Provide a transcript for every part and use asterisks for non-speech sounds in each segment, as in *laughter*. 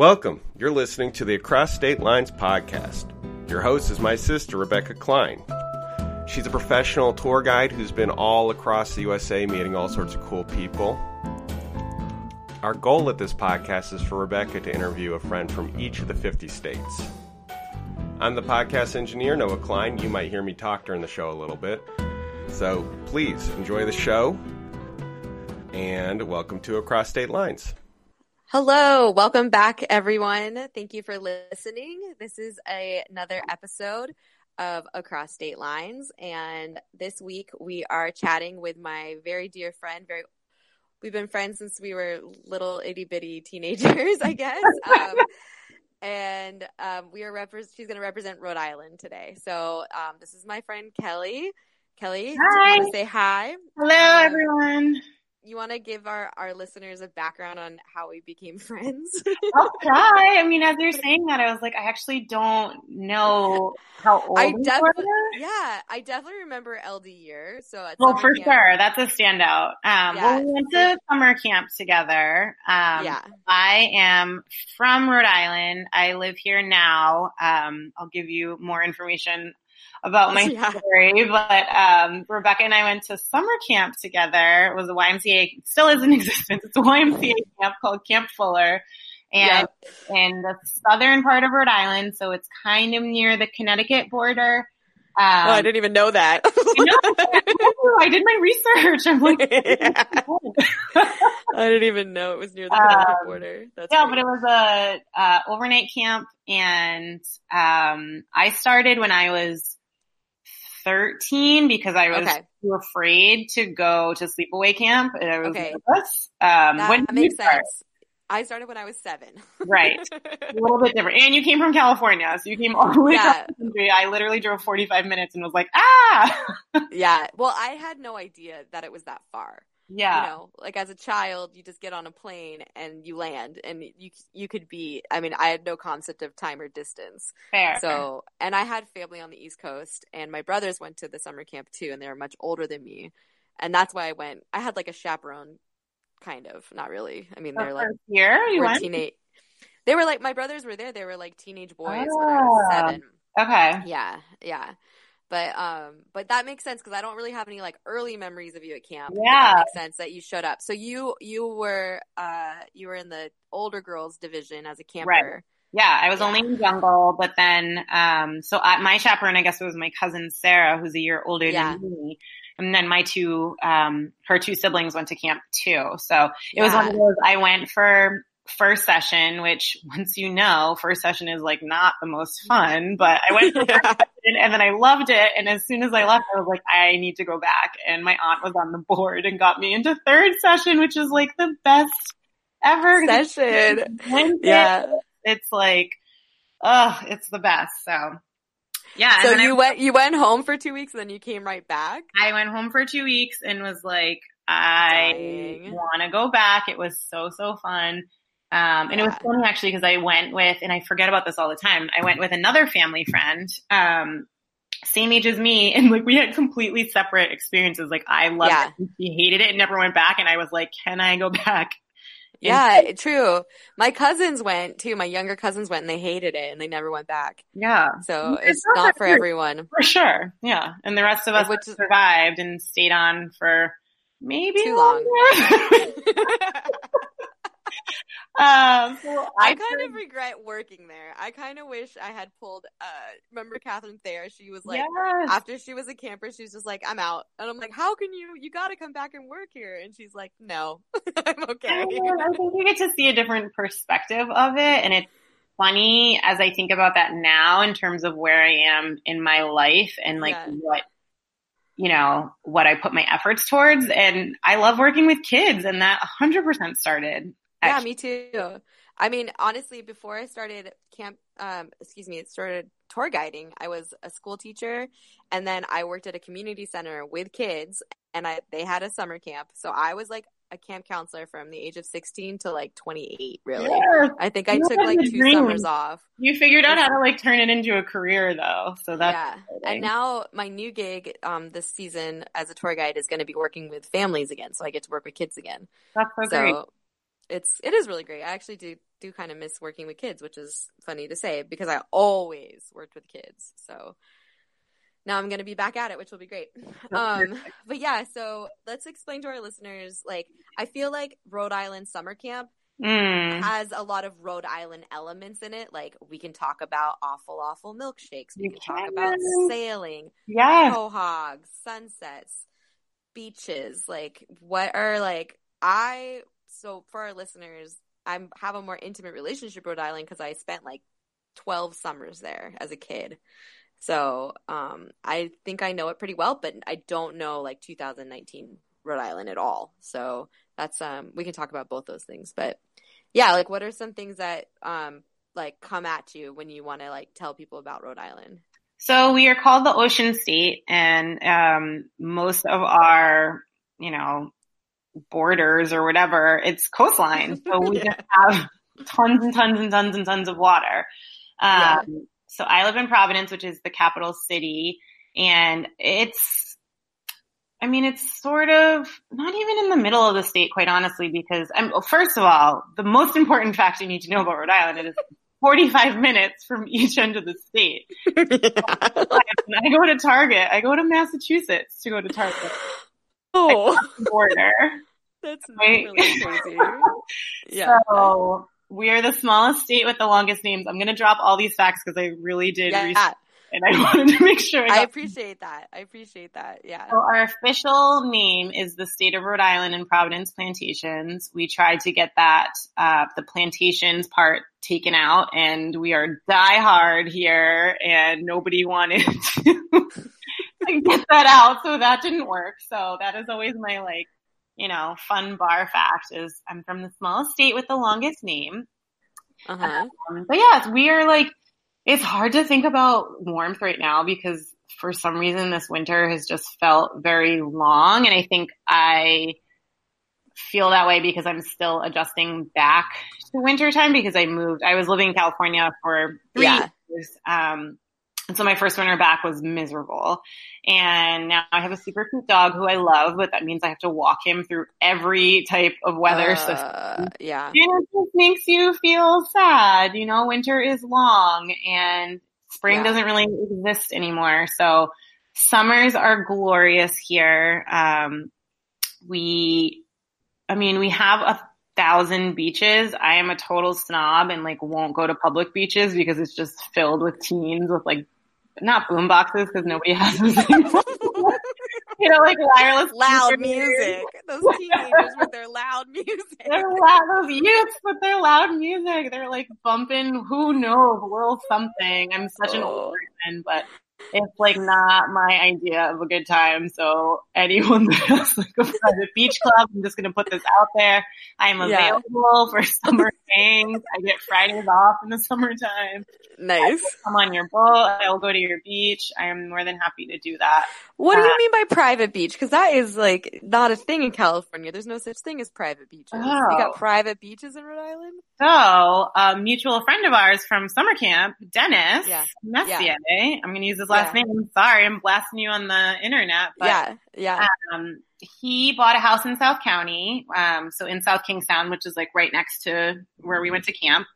Welcome. You're listening to the Across State Lines podcast. Your host is my sister, Rebecca Klein. She's a professional tour guide who's been all across the USA meeting all sorts of cool people. Our goal at this podcast is for Rebecca to interview a friend from each of the 50 states. I'm the podcast engineer, Noah Klein. You might hear me talk during the show a little bit. So please enjoy the show and welcome to Across State Lines. Hello, welcome back, everyone. Thank you for listening. This is a, another episode of Across State Lines, and this week we are chatting with my very dear friend. Very, we've been friends since we were little itty bitty teenagers, I guess. *laughs* Um, and um, we are repre- she's going to represent Rhode Island today. So um, this is my friend Kelly. Kelly, hi. do you say hi? Hello, Um, everyone. You want to give our, our listeners a background on how we became *laughs* friends? I'll try. I mean, as you're saying that, I was like, I actually don't know how old I we definitely, were. yeah, I definitely remember LD year. So Well, for camp- sure, that's a standout. Um, Yeah. Well, we went to summer camp together. Um, yeah, I am from Rhode Island. I live here now. Um, I'll give you more information about my *laughs* Yeah. story, but um, Rebecca and I went to summer camp together. It was a YMCA, still is in *laughs* existence. It's a YMCA camp called Camp Fuller. And in the southern part of Rhode Island, so it's kind of near the Connecticut border. Um, oh, I didn't even know that. *laughs* I know. I did my research. I'm like, yeah. I didn't even know it was near the Connecticut Um, border. That's Yeah, great. but it was a uh, overnight camp, and um, I started when I was 13 because I was Okay. too afraid to go to sleepaway camp, and I was Okay. nervous. Um, that when makes start? sense. I started when I was seven. Right, *laughs* a little bit different. And you came from California, so you came all the way Yeah. the country. I literally drove 45 minutes and was like, ah, *laughs* yeah. Well, I had no idea that it was that far. Yeah, You know, like as a child, you just get on a plane and you land, and you you could be. I mean, I had no concept of time or distance. fair. So, and I had family on the East Coast, and my brothers went to the summer camp too, and they were much older than me, and that's why I went. I had like a chaperone, kind of, not really. I mean, they're like here you went. teenage. They were like my brothers were there. They were like teenage boys when I was Ah. seven. Okay. Yeah, yeah. But um, but that makes sense because I don't really have any like early memories of you at camp. Yeah. that makes sense that you showed up. So you you were uh you were in the older girls division as a camper. Right. Yeah, I was Yeah. only in jungle, but then, um, so I, my chaperone, I guess it was my cousin Sarah, who's a year older Yeah. than me. And then my two, um, her two siblings went to camp too. So it was one of those, I went for first session, which once you know, first session is like not the most fun, but I went for first *laughs* session and then I loved it. And as soon as I left, I was like, I need to go back. And my aunt was on the board and got me into third session, which is like the best ever. *laughs* Session. Yeah. it's like, oh, it's the best. So, yeah. So you went you went home for two weeks and then you came right back. I, I went home for two weeks and was like, I want to go back. It was so, so fun. Um, and it was funny actually because I went with, and I forget about this all the time. I went with another family friend, um, same age as me, *laughs* and like we had completely separate experiences. Like I loved Yeah. it, she hated it, and never went back. And I was like, "Can I go *laughs* back?" And Yeah, true. My cousins went too. My younger cousins went and they hated it and they never went back. yeah, So It's it's not not for that everyone. For sure. Yeah. And the rest of us Which survived and stayed on for maybe Too long. *laughs* um, so I I kind of regret working there. I kind of wish I had pulled. Uh, remember Catherine Thayer? She was like, yes. after she was a camper, she was just like, "I'm out," and I'm like, "How can you? You got to come back and work here." And she's like, "No, *laughs* I'm okay." Yeah, I think you get to see a different perspective of it. And it's funny as I think about that now in terms of where I am in my life and like Yeah. what, you know, what I put my efforts towards. And I love working with kids and that 100% started. Yeah, me too. I mean, honestly, before I started camp, um, excuse me, it started tour guiding. I was a school teacher, and then I worked at a community center with kids, and I they had a summer camp. So I was like a camp counselor from the age of sixteen to like twenty eight. Really, Yes. I think I You took like two dream. summers off. You figured out how to like turn it into a career though. So that's yeah, exciting. and now my new gig um, this season as a tour guide is going to be working with families again. So I get to work with kids again. that's so, great. It's it is really great. I actually do do kind of miss working with kids, which is funny to say because I always worked with kids. So now I'm going to be back at it, which will be great. *laughs* Um, but yeah, so let's explain to our listeners. Like, I feel like Rhode Island summer camp Mm. has a lot of Rhode Island elements in it. Like, we can talk about awful, awful milkshakes. We You can talk about sailing, Yes. quahogs, sunsets, beaches. Like, what are like I? So for our listeners, I have a more intimate relationship with Rhode Island because I spent like twelve summers there as a kid. So um, I think I know it pretty well, but I don't know like 2019 Rhode Island at all. So that's um, we can talk about both those things. But yeah, like what are some things that um, like come at you when you want to like tell people about Rhode Island? So we are called the Ocean State, and um, most of our, you know, borders or whatever, it's coastline. So we Yeah. *laughs* just have tons and tons and tons and tons of water. Um, So I live in Providence, which is the capital city, and it's, I mean, it's sort of not even in the middle of the state, quite honestly, because I'm, well, first of all, the most important fact you need to know about Rhode Island is 45 minutes from each end of the state. When *laughs* *laughs* I go to Target, I go to Massachusetts to go to Target border. *laughs* that's Right. really crazy. *laughs* Yeah. So we are the smallest state with the longest names. I'm going to drop all these facts because I really did Yeah, research and I *laughs* wanted to make sure I I appreciate that. I appreciate that. Yeah. So our official name is the state of Rhode Island and Providence Plantations. We tried to get that, uh, the plantations part taken out and we are die hard here and nobody wanted to, to get that out. So that didn't work. So that is always my like, you know, fun bar fact is I'm from the smallest state with the longest name. Uh huh. Um, but yes, we are like, it's hard to think about warmth right now because for some reason this winter has just felt very long. And I think I feel that way because I'm still adjusting back to wintertime because I moved, I was living in California for three Yeah. years. Um, and so my first winter back was miserable. And now I have a super cute dog who I love, but that means I have to walk him through every type of weather. Uh, yeah. And it just makes you feel sad. You know, winter is long and spring Yeah. doesn't really exist anymore. So summers are glorious here. Um, we, I mean, we have a thousand beaches. I am a total snob and like won't go to public beaches because it's just filled with teens with like, not boom boxes because nobody has them. *laughs* you know, like wireless Loud music. Those *laughs* teenagers with their loud music. They're loud, those youths with their loud music. They're like bumping, who knows, world something. I'm such an Oh. old person, but it's like not my idea of a good time. So anyone *laughs* that has like a private beach club, I'm just gonna put this out there. I am Yeah. available for *laughs* summer things. I get Fridays off in the summertime. Nice. Come on your boat. I will go to your beach. I am more than happy to do that. What do Uh, you mean by private beach? Because that is like not a thing in California. There's no such thing as private beaches. You Oh. got private beaches in Rhode Island? So, a mutual friend of ours from summer camp, Dennis Yeah. Messier, I'm going to use his last Yeah. name. Sorry, I'm blasting you on the internet, but yeah. Yeah. um, he bought a house in South County, um, so in South Kingstown, which is like right next to where we went to camp.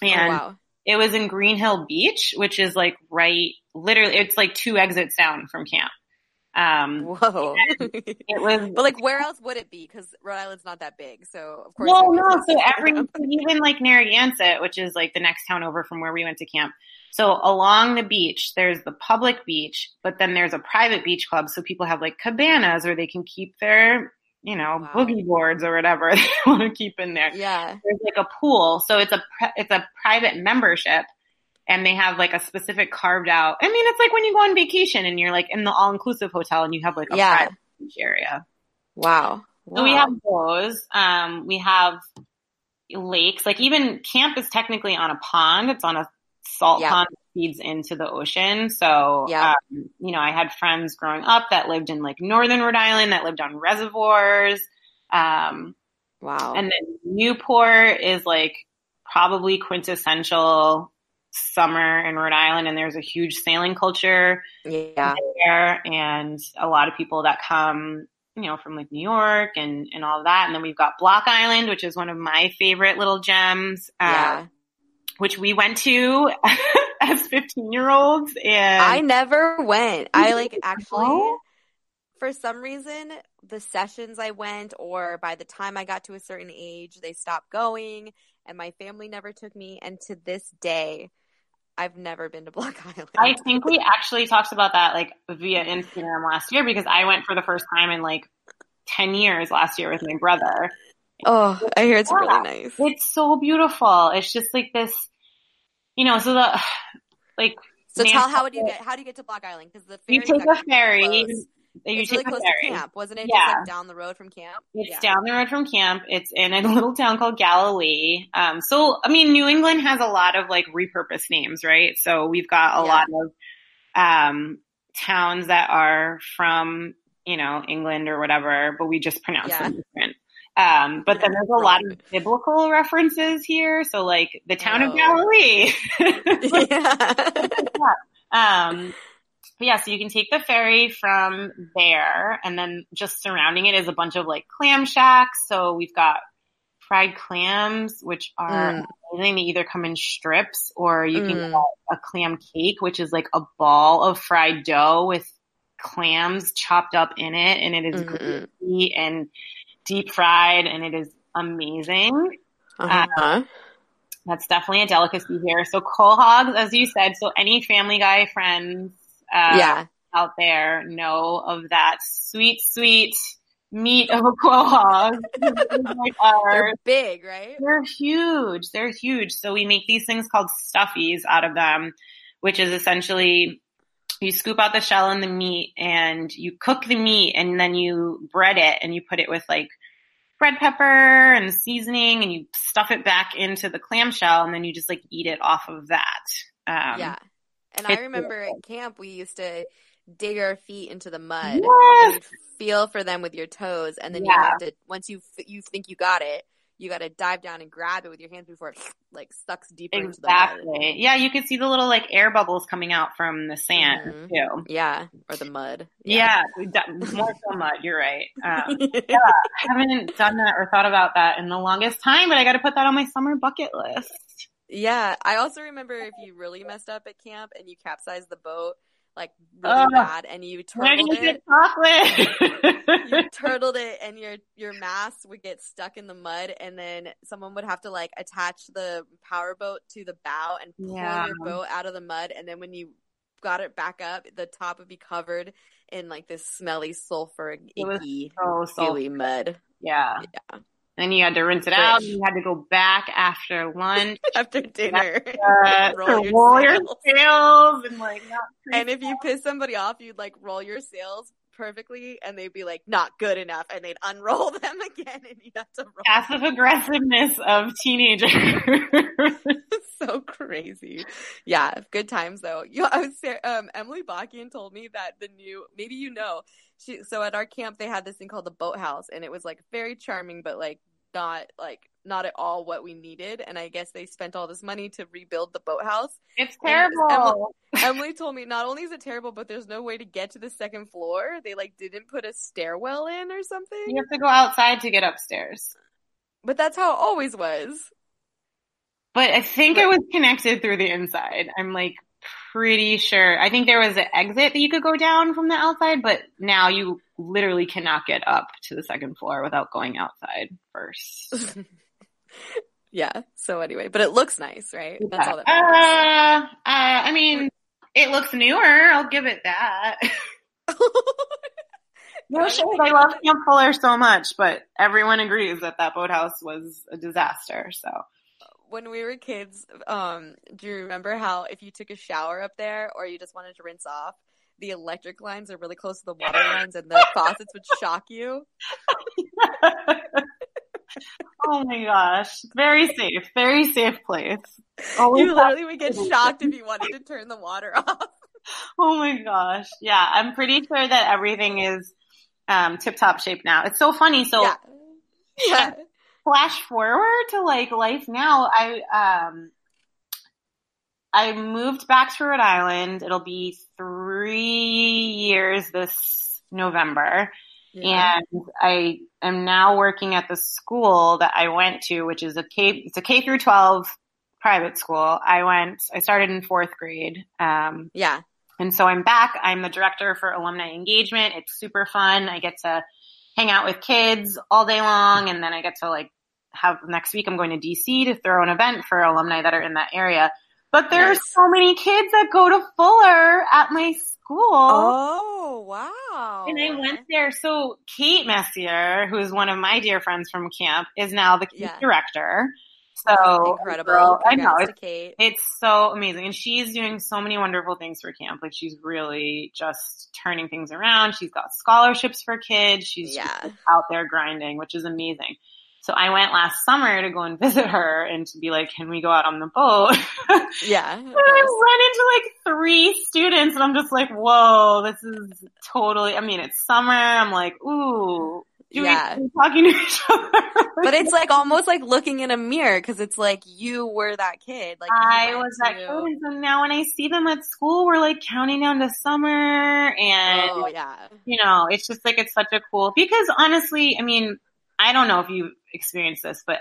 And oh, wow. it was in Green Hill Beach, which is like right, literally, it's like two exits down from camp. Um, Whoa. it was *laughs* but like, where else would it be? Because Rhode Island's not that big, so of course. Well, it would be no, so every, *laughs* even like Narragansett, which is like the next town over from where we went to camp. So along the beach, there's the public beach, but then there's a private beach club. So people have like cabanas where they can keep their, you know, Wow. boogie boards or whatever *laughs* they want to keep in there. Yeah. There's like a pool. So it's a, it's a private membership and they have like a specific carved out. I mean, it's like when you go on vacation and you're like in the all inclusive hotel and you have like a Yeah. beach area. Wow. So we have those. Um, we have lakes. Like even camp is technically on a pond. It's on a salt Yeah. pond that feeds into the ocean. So, Yeah. um, you know, I had friends growing up that lived in like northern Rhode Island that lived on reservoirs. Um, Wow. and then Newport is like probably quintessential summer in Rhode Island, and there's a huge sailing culture yeah. there, and a lot of people that come you know, from like New York and, and all that. And then we've got Block Island, which is one of my favorite little gems. Uh, Yeah. which we went to *laughs* as 15 year olds. And I never went. I like actually, for some reason, the sessions I went, or by the time I got to a certain age, they stopped going, and my family never took me. And to this day, I've never been to Block *laughs* Island. I think we actually talked about that like via Instagram last year because I went for the first time in like 10 years last year with my brother. oh, I hear it's Yeah. really nice. It's so beautiful. It's just like this, you know, so the, *sighs* like, So tell how would you get how do you get to Block Island? Because the ferry you take a ferry. You it's take really close to camp, wasn't it? Yeah. Like down the road from camp. It's yeah. down the road from camp. It's in a *laughs* little town called Galilee. Um, so, I mean, New England has a lot of like repurposed names, right? So we've got a Yeah. lot of, um, towns that are from, you know, England or whatever, but we just pronounce Yeah. them different. Um, but then there's a lot of biblical references here. So like the town of Oh. Galilee. *laughs* *laughs* yeah. Um, but yeah, so you can take the ferry from there, and then just surrounding it is a bunch of like clam shacks. So we've got fried clams, which are Mm. amazing. They either come in strips or you can Mm. get a clam cake, which is like a ball of fried dough with clams chopped up in it, and it is Mm-mm. greasy and deep fried, and it is amazing. Uh-huh. That's definitely a delicacy here. So quahogs, as you said, so any Family Guy friends uh, yeah. out there know of that sweet, sweet meat of a quahog. *laughs* They're big, right? They're huge. They're huge. So we make these things called stuffies out of them, which is essentially you scoop out the shell and the meat and you cook the meat and then you bread it and you put it with like red pepper and seasoning and you stuff it back into the clamshell and then you just like eat it off of that. Um, yeah. And I remember at camp we used to dig our feet into the mud Yes. and feel for them with your toes, and then you have to once you you think you got it, you got to dive down and grab it with your hands before it like sucks deeper into the mud. Exactly. Yeah, you could see the little like air bubbles coming out from the sand Mhm. too. Yeah, or the mud. Yeah, d- more so mud. You're right. *laughs* Um, Yeah. I haven't done that or thought about that in the longest time, but I got to put that on my summer bucket list. Yeah, I also remember if you really messed up at camp and you capsized the boat like really Ugh. bad and you turtled it, chocolate? you *laughs* turtled it and your your mast would get stuck in the mud and then someone would have to like attach the power boat to the bow and pull Yeah. your boat out of the mud and then when you got it back up the top would be covered in like this smelly sulfur icky so mud yeah. Yeah. Then you had to rinse it out. You had to go back after lunch *laughs* after dinner uh, *laughs* Roll your roll your sails. sails and like not. *laughs* And if you piss somebody off, you'd like roll your sails perfectly and they'd be like, not good enough. And they'd unroll them again and you'd have to roll. passive aggressiveness of teenagers. so crazy. Yeah. Good times though. You I was, um, Emily Bakian told me that the new, maybe you know, she, so at our camp, they had this thing called the boathouse and it was like very charming, but like not like, not at all what we needed. And I guess they spent all this money to rebuild the boathouse. it's terrible. Emily told me not only is it terrible, but there's no way to get to the second floor. They like didn't put a stairwell in or something. You have to go outside to get upstairs. But that's how it always was. But I think it was connected through the inside. I'm like pretty sure. I think there was an exit that you could go down from the outside, but now you literally cannot get up to the second floor without going outside first. *laughs* yeah. So anyway, but it looks nice, right? That's all that Uh, uh, I mean, it looks newer. I'll give it that. *laughs* *laughs* no shade. I love Camp Fuller so much, but everyone agrees that that boathouse was a disaster. So when we were kids, um, do you remember how if you took a shower up there or you just wanted to rinse off, the electric lines are really close to the water lines and the *laughs* faucets would shock you? *laughs* oh my gosh, very safe, very safe place. Always You literally would get shocked if you wanted to turn the water *laughs* off. Oh my gosh. Yeah, I'm pretty sure that everything is um, tip top shape now. It's so funny. So yeah. Yeah. Flash forward to like life now. I um I moved back to Rhode Island. It'll be three years this November. Yeah. And I am now working at the school that I went to, which is a K, it's a K through 12 private school. I went, I started in fourth grade. Um, yeah. And so I'm back. I'm the director for alumni engagement. It's super fun. I get to hang out with kids all day long. And then I get to like have next week I'm going to DC to throw an event for alumni that are in that area. But there's nice. so many kids that go to Fuller at my school. Oh, wow. And I went there. So Kate Messier, who is one of my dear friends from camp, is now the yeah. director. So incredible. Girl, I know it's, it's so amazing. And she's doing so many wonderful things for camp. Like she's really just turning things around. She's got scholarships for kids. She's yeah. out there grinding, which is amazing. So I went last summer to go and *laughs* visit her and to be like, can we go out on the boat? *laughs* Yeah. and I run into like three students and I'm just like, whoa, this is totally, I mean, it's summer. I'm like, ooh, yeah. talking to each *laughs* other. but it's like almost like looking in a mirror because it's like you were that kid. Like I was that kid, and so now when I see them at school, we're like counting down to summer, and oh yeah, you know, it's just like it's such a cool because honestly, I mean, I don't know if you've experienced this, but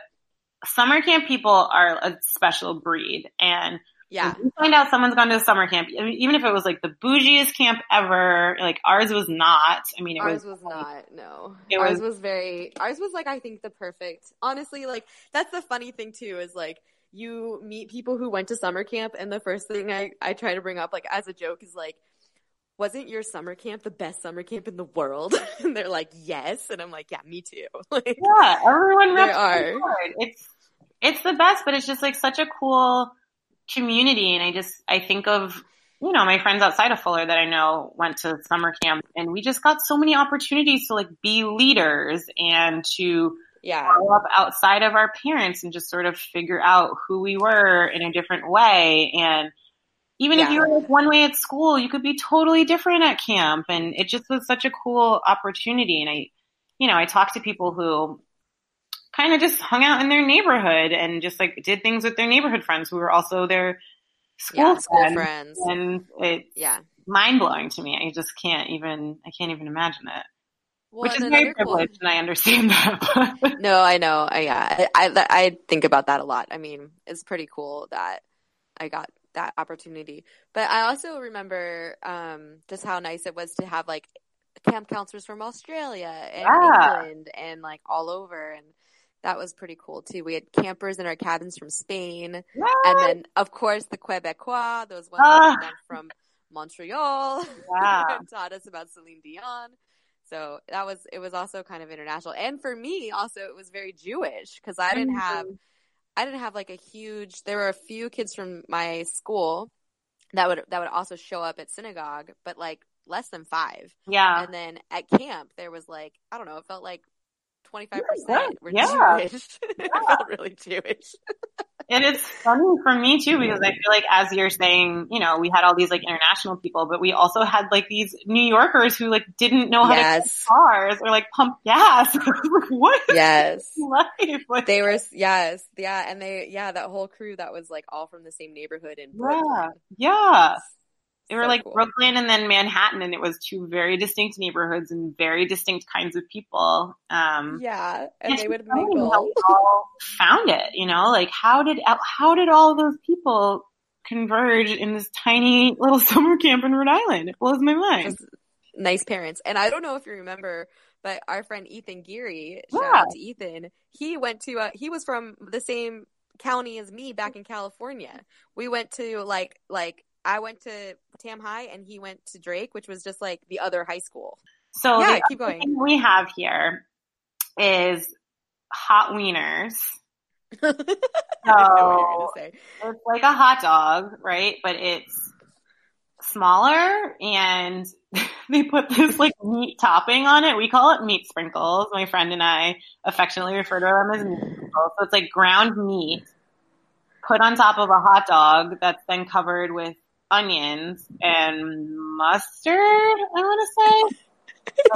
summer camp people are a special breed, and yeah. you find out someone's gone to a summer camp, I mean, even if it was like the bougiest camp ever, like ours was not. I mean, it ours was, was not. No, it ours was, was very. Ours was like I think the perfect. Honestly, like that's the funny thing too is like you meet people who went to summer camp, and the first thing I I try to bring up like as a joke is like. Wasn't your summer camp the best summer camp in the world? *laughs* and they're like, yes. And I'm like, yeah, me too. *laughs* like, yeah, everyone they are. It's it's the best, but it's just like such a cool community. And I just, I think of, you know, my friends outside of Fuller that I know went to summer camp and we just got so many opportunities to like be leaders and to yeah. grow up outside of our parents and just sort of figure out who we were in a different way. And even yeah. if you were like one way at school, you could be totally different at camp. And it just was such a cool opportunity. And I, you know, I talked to people who kind of just hung out in their neighborhood and just like did things with their neighborhood friends who were also their school, yeah, school friends. And it, yeah. mind blowing to me. I just can't even, I can't even imagine it. Well, Which is very privileged, cool. and I understand *laughs* that. no, I know. I, yeah, I, I, I think about that a lot. I mean, it's pretty cool that I got that opportunity. But I also remember um, just how nice it was to have like camp counselors from Australia and yeah. England and like all over. And that was pretty cool too. We had campers in our cabins from Spain, and then of course the Quebecois, those ones uh, from Montreal, *laughs* yeah. taught us about Celine Dion. So that was it was also kind of international, and for me also it was very Jewish because I didn't have I didn't have like a huge. There were a few kids from my school that would that would also show up at synagogue, but like less than five. Yeah. And then at camp there was like I don't know, it felt like 25% were yeah. Jewish. *laughs* Yeah. felt really Jewish. *laughs* and it's funny for me too because I feel like as you're saying, you know, we had all these like international people, but we also had like these New Yorkers who like didn't know how yes. to cars or like pump gas. *laughs* what? Yes. Life? Like, they were yes, yeah, and they yeah that whole crew that was like all from the same neighborhood in Brooklyn. Yeah. Yeah. They were so like cool. Brooklyn and then Manhattan, and it was two very distinct neighborhoods and very distinct kinds of people. Um, yeah, and they would mingle. How all found it, you know, like how did how did all those people converge in this tiny little *laughs* summer camp in Rhode Island? It blows my mind. Nice parents, and I don't know if you remember, but our friend Ethan Geary, shout yeah. out to Ethan, he went to uh, he was from the same county as me back in California. We went to like like I went to Tam High and he went to Drake, which was just like the other high school. So yeah, keep going. Thing we have here is hot wieners. *laughs* so it's like a hot dog, right? But it's smaller and *laughs* they put this like meat topping on it. We call it meat sprinkles. My friend and I affectionately refer to them as meat sprinkles. So it's like ground meat put on top of a hot dog that's then covered with onions and mustard, I want to say.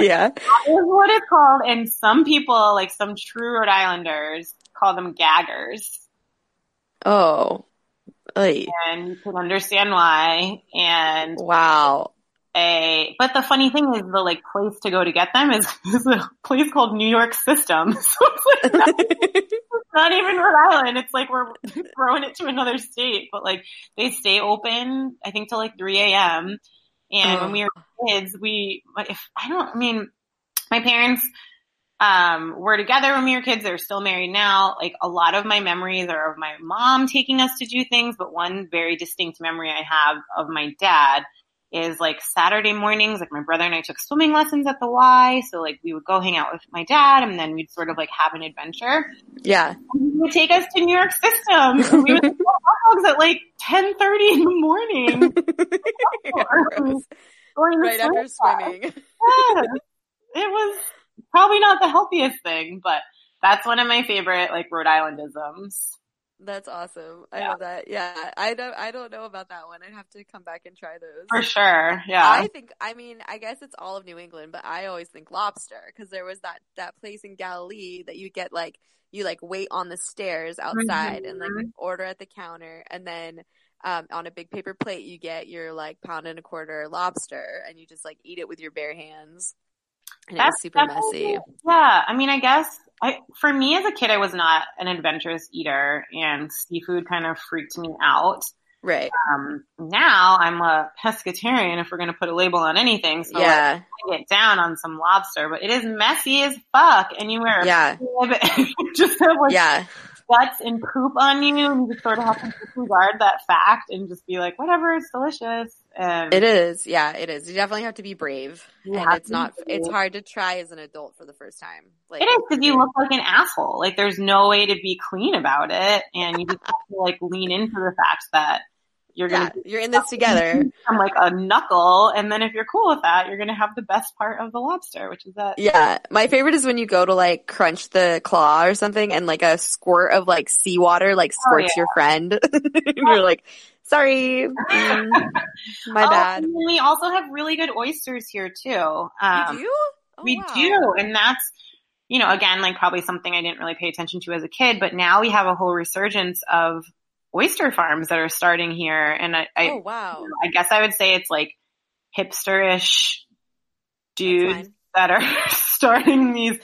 *laughs* yeah. That is what it's called. And some people, like some true Rhode Islanders, call them gaggers. Oh. Oy. And you can understand why. And wow. A, but the funny thing is the like place to go to get them is, *laughs* is a place called New York System. *laughs* So it's like *laughs* not, not even Rhode Island. It's like we're throwing it to another state, but like they stay open, I think till like 3 a.m. And Oh. when we were kids, we, if I don't, I mean, my parents, um, were together when we were kids. They're still married now. Like a lot of my memories are of my mom taking us to do things, but one very distinct memory I have of my dad is like Saturday mornings, like my brother and I took swimming lessons at the Y. So like we would go hang out with my dad and then we'd sort of like have an adventure. Yeah. He would take us to New York System. And we would go hot dogs at like 1030 in the morning. *laughs* Going right after swimming. Yes. It was probably not the healthiest thing, but that's one of my favorite like Rhode Islandisms. That's awesome. I Yeah. love that. Yeah. I don't I don't know about that one. I'd have to come back and try those. For sure. Yeah. I think I mean I guess it's all of New England, but I always think lobster because there was that that place in Galilee that you get like you like wait on the stairs outside and like Mhm. order at the counter and then um, on a big paper plate you get your like pound and a quarter lobster and you just like eat it with your bare hands and it was That's super definitely- messy. Yeah. I mean, I guess I, for me as a kid, I was not an adventurous eater and seafood kind of freaked me out. Right. Um, now I'm a pescatarian if we're going to put a label on anything. So like, yeah. I get down on some lobster, but it is messy as fuck and you wear Yeah. *laughs* you just have like Yeah. guts and poop on you and you just sort of have to disregard that fact and just be like, whatever, it's delicious. And It is. Yeah, it is. You definitely have to be brave. And it's not. It's hard to try as an adult for the first time. Like It is because you look like an asshole. Like there's no way to be clean about it, and you just have to like lean into the fact that you're gonna you're in this together. I'm like a knuckle, and then if you're cool with that, you're gonna have the best part of the lobster, which is that. Yeah. My favorite is when you go to like crunch the claw or something and like a squirt of like seawater like oh, squirts yeah. your friend. and *laughs* oh, you're like, sorry. mm, *laughs* my Oh, bad. then we also have really good oysters here too. Um, you do? Oh, we wow. do, and that's you know again like probably something I didn't really pay attention to as a kid, but now we have a whole resurgence of oyster farms that are starting here, and I, I Oh wow. I guess I would say it's like hipsterish dudes that are *laughs* starting these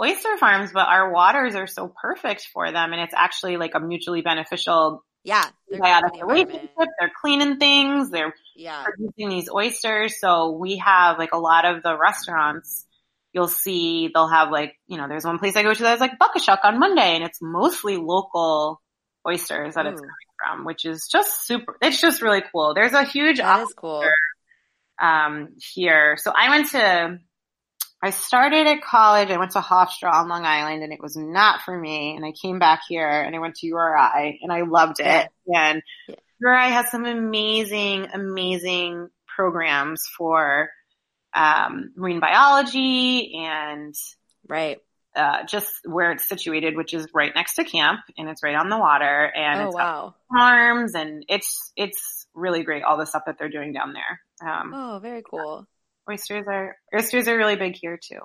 oyster farms, but our waters are so perfect for them, and it's actually like a mutually beneficial Yeah. they're good symbiotic for the relationship. They're cleaning things, they're Yeah. producing these oysters. So we have like a lot of the restaurants. You'll see they'll have like you know there's one place I go to that's like Buckashuck on Monday, and it's mostly local oysters that it's coming from, which is just super. It's just really cool. There's a huge That is cool. um, here. So I went to, I started at college. I went to Hofstra on Long Island and it was not for me. And I came back here and I went to URI and I loved it. And URI has some amazing, amazing programs for, um, marine biology and, Right. uh, just where it's situated, which is right next to camp and it's right on the water and Oh it's wow. farms and it's, it's really great. All the stuff that they're doing down there. Um, Oh, very cool. Oysters are oysters are really big here too.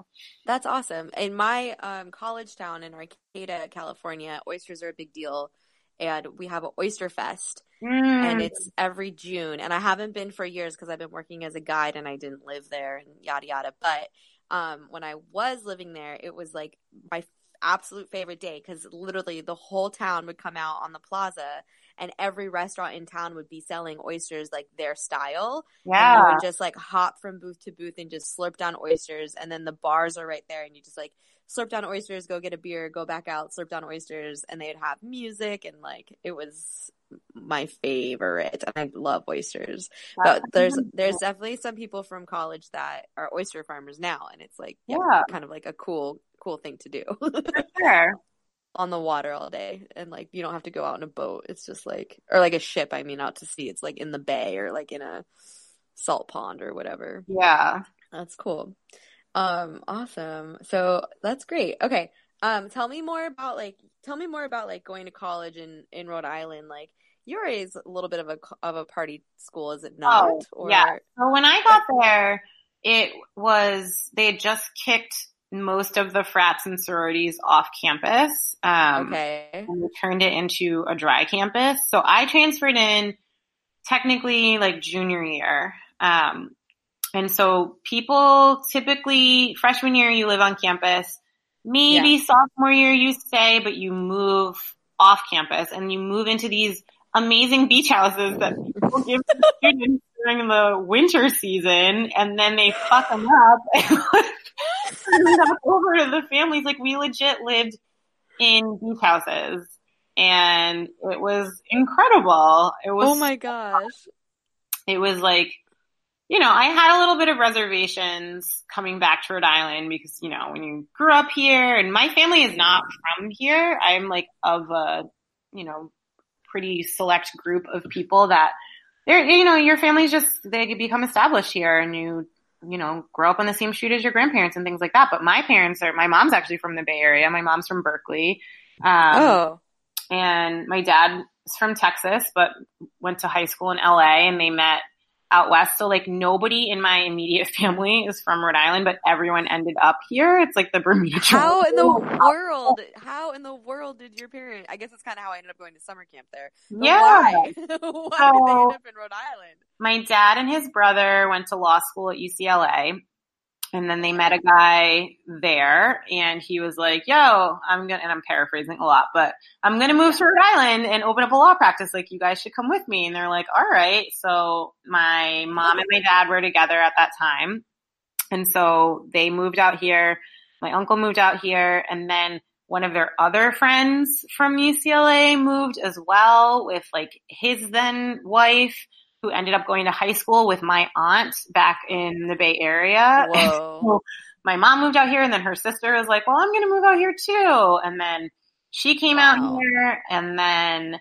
That's awesome. In my um, college town in Arcata, California, oysters are a big deal. And we have an oyster fest and Mm. it's every June. And I haven't been for years because I've been working as a guide and I didn't live there and yada yada. But um, when I was living there, it was like my absolute favorite day because literally the whole town would come out on the plaza and every restaurant in town would be selling oysters like their style. Yeah. And would just like hop from booth to booth and just slurp down oysters. And then the bars are right there and you just like slurp down oysters, go get a beer, go back out, slurp down oysters. And they'd have music and like it was my favorite. And I love oysters. But there's *laughs* there's definitely some people from college that are oyster farmers now and it's like yeah, Yeah. kind of like a cool cool thing to do. *laughs* sure. On the water all day and like you don't have to go out in a boat. It's just like or like a ship, I mean out to sea. It's like in the bay or like in a salt pond or whatever. Yeah. That's cool. Um awesome. So that's great. Okay. Um tell me more about like tell me more about like going to college in in Rhode Island like URI is a little bit of a of a party school, is it not? Oh, yeah. So when I got there, it was they had just kicked most of the frats and sororities off campus. Um, Okay. and we turned it into a dry campus. So I transferred in technically like junior year. Um, and so people typically freshman year you live on campus. Maybe Yeah. sophomore year you stay, but you move off campus and you move into these amazing beach houses that people give to *laughs* students during the winter season and then they fuck them up *laughs* send over to the families. Like we legit lived in beach houses and it was incredible. It was Oh my gosh. it was like, you know, I had a little bit of reservations coming back to Rhode Island because, you know, when you grew up here and my family is not from here, I'm like of a, you know, pretty select group of people that they're, you know, your family's just, they become established here and you, you know, grow up on the same street as your grandparents and things like that. But my parents are, my mom's actually from the Bay Area. My mom's from Berkeley. Um, oh. and my dad is from Texas, but went to high school in LA and they met out west. So like nobody in my immediate *laughs* family is from Rhode Island, but everyone ended up here. It's like the Bermuda How in the *laughs* world? How in the world did your parents? I guess it's kind of how I ended up going to summer camp there. But Yeah. Why? *laughs* why did they end up in Rhode Island? My dad and his brother went to law school at UCLA. And then they met a guy there and he was like, yo, I'm gonna, and I'm paraphrasing a lot, but I'm gonna move to Rhode Island and open up a law practice. Like, you guys should come with me. And they're like, all right. So my mom and my dad were together at that time. And so they moved out here. My uncle moved out here and then one of their other friends from UCLA moved as well with like his then wife who ended up going to high school with my aunt back in the Bay Area. Whoa. my mom moved out here and then her sister was like, well, I'm going to move out here too. And then she came out here and then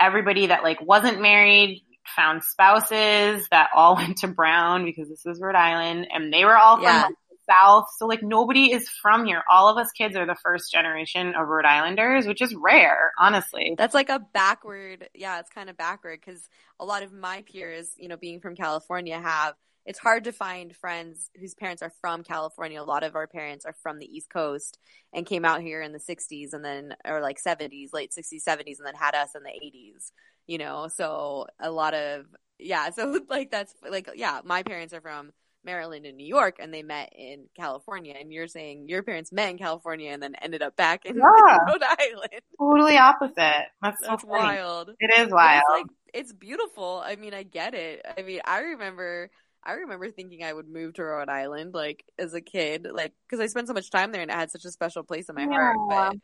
everybody that like wasn't married found spouses that all *laughs* went to Brown because this is Rhode Island and they were all from Yeah. the South. So like nobody is from here. All of us kids are the first generation of Rhode Islanders, which is rare, honestly. That's like a backward, yeah, it's kind of backward because a lot of my peers, you know, being from California have, it's hard to find friends whose parents are from California. A lot of our parents are from the East Coast and came out here in the 60s and then, or like 70s, late 60s, 70s, and then had us in the 80s, you know, so a lot of, yeah, *laughs* so like that's like, yeah, my parents are from Maryland and New York and they met in California. And you're saying your parents met in California and then ended up back in Yeah. *laughs* Rhode Island. Totally opposite. That's so That's wild. It is wild. It's like it's beautiful. I mean, I get it. I mean, I remember I remember thinking I would move to Rhode Island like as a kid, like cuz I spent so much time there and it had such a special place in my heart, but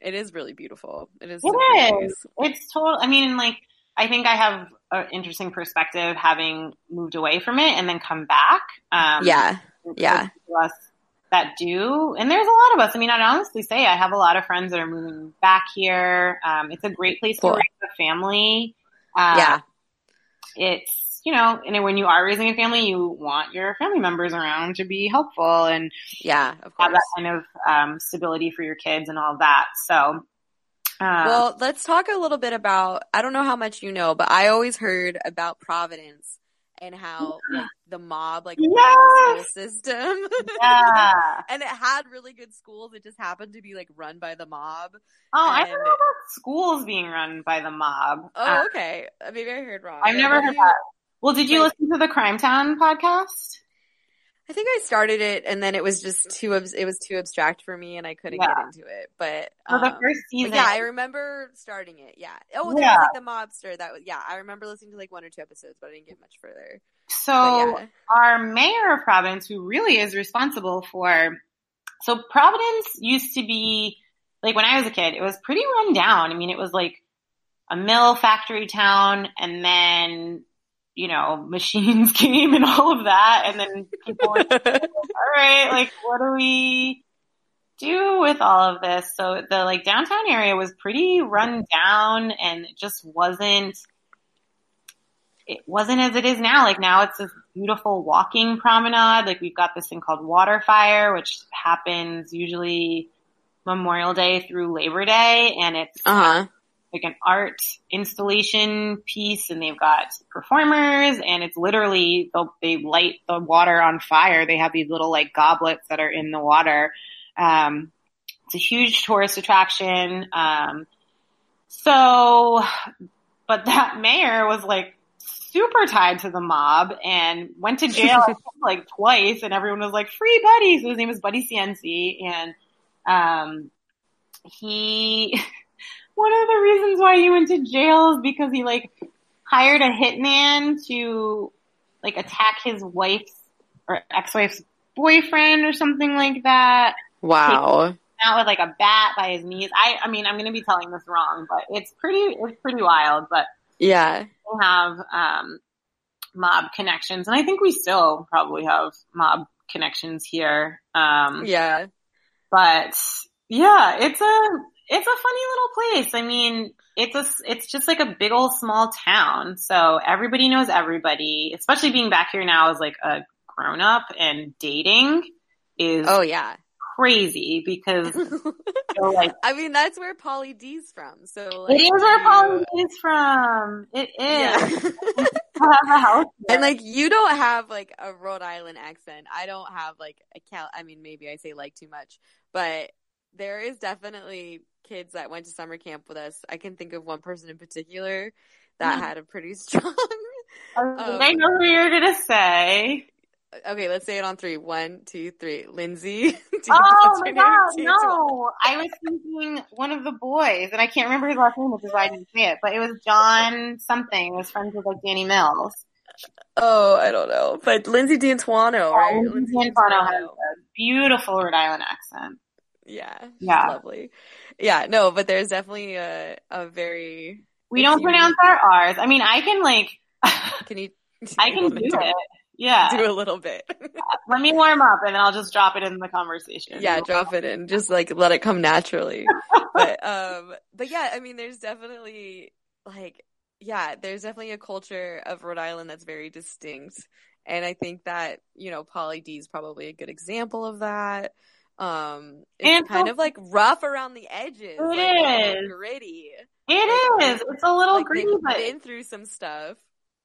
it is really beautiful. It is It super is. It's total. I mean, like, I think I have an interesting perspective having moved away from it and then come back. Um, Yeah. yeah. us that do, and there's a lot of us. I mean, I'd honestly say I have a lot of friends that are moving back here. Um, it's a great place Cool. to raise a family. Um, Yeah. It's you know, and when you are raising a family, you want your family members around to be helpful and Yeah, of have that kind of um, stability for your kids and all that. So. Um, Well, let's talk a little bit about I don't know how much you know, but I always heard about Providence and how *gasps* like the mob like ran the school system. yeah. *laughs* and it had really good schools. It just happened to be like run by the mob. Oh, I And- don't know about schools being run by the mob. Oh, Uh, okay. Uh, Maybe I heard wrong. I've never heard you- that. Well, did you like- listen to the Crime Town podcast? I think I started it, and then it was just too it was too abstract for me, and I couldn't Yeah. get into it. But For the um, first season. yeah, I remember starting it. Yeah. Oh, Yeah. was like the mobster. That was yeah. I remember listening to like one or two episodes, but I didn't get much further. so yeah. our mayor of Providence, who really is responsible for, so Providence used to be, like when I was a kid, it was pretty run down. I mean, it was like a mill factory town and then, you know, machines *laughs* came and all of that. And then people were *laughs* all right, like what do we do with all of this? So the like downtown area was pretty run down and it just wasn't it wasn't as it is now. Like now it's this beautiful walking promenade. Like we've got this thing called WaterFire, which happens usually Memorial Day through Labor Day and it's Uh an art installation piece and they've got performers and it's literally they'll, they light the water on fire. They have these little like goblets that are in the water. Um, it's a huge tourist attraction. Um, so, but that *laughs* mayor was like super tied to the mob and went to jail *laughs* like twice and everyone was like free buddy. So his name is Buddy Cianci and um he *laughs* one of the reasons why he went to jail is because he like hired a hitman to like attack his wife's or ex-wife's boyfriend or something like that. Wow. Out with like a bat by his knees. I, I mean, I'm going to be telling this wrong, but it's pretty, it's pretty wild. But yeah, we have um, mob connections, and I think we still probably have mob connections here. Um, yeah, but yeah, it's a it's a funny little place. I mean, it's a it's just like a big old small town, so everybody knows everybody. Especially being back here now as like a grown up and dating is oh yeah crazy because *laughs* like I mean that's where Pauly D's from. So like, it is where Pauly D's from. It is. Yeah. have a house and like you don't have like a Rhode Island accent. I don't have like a Cal. I mean maybe I say like too much, but there is definitely kids that went to summer camp with us. I can think of one person in particular that had a pretty *laughs* strong. um, I know who you're gonna say. Okay, let's say it on three. One, two, three. Lindsay. *laughs* oh my god, no! I was thinking one of the boys, and I can't remember his last name, which is why I didn't say it. But it was John something. He was friends with like Danny Mills. Oh, I don't know, but Lindsay D'Antuono, right? Oh, Lindsay D'Antuono has a beautiful Rhode Island accent. Yeah, yeah, lovely. Yeah, no, but there's definitely a a very. We don't pronounce our R's. I mean, I can like. *laughs* Can you? I can *laughs* do it. Yeah. Do a little bit. *laughs* let me warm up and then I'll just drop it in the conversation. Yeah, drop it in. Just like let it come naturally. but um but yeah, I mean there's definitely like yeah, there's definitely a culture of Rhode Island that's very distinct. And I think that, you know, Pauly D is probably a good example of that. Um it's and kind so, of like rough around the edges. It like, is. gritty. It like, is. It's a little like gritty, but been through some stuff.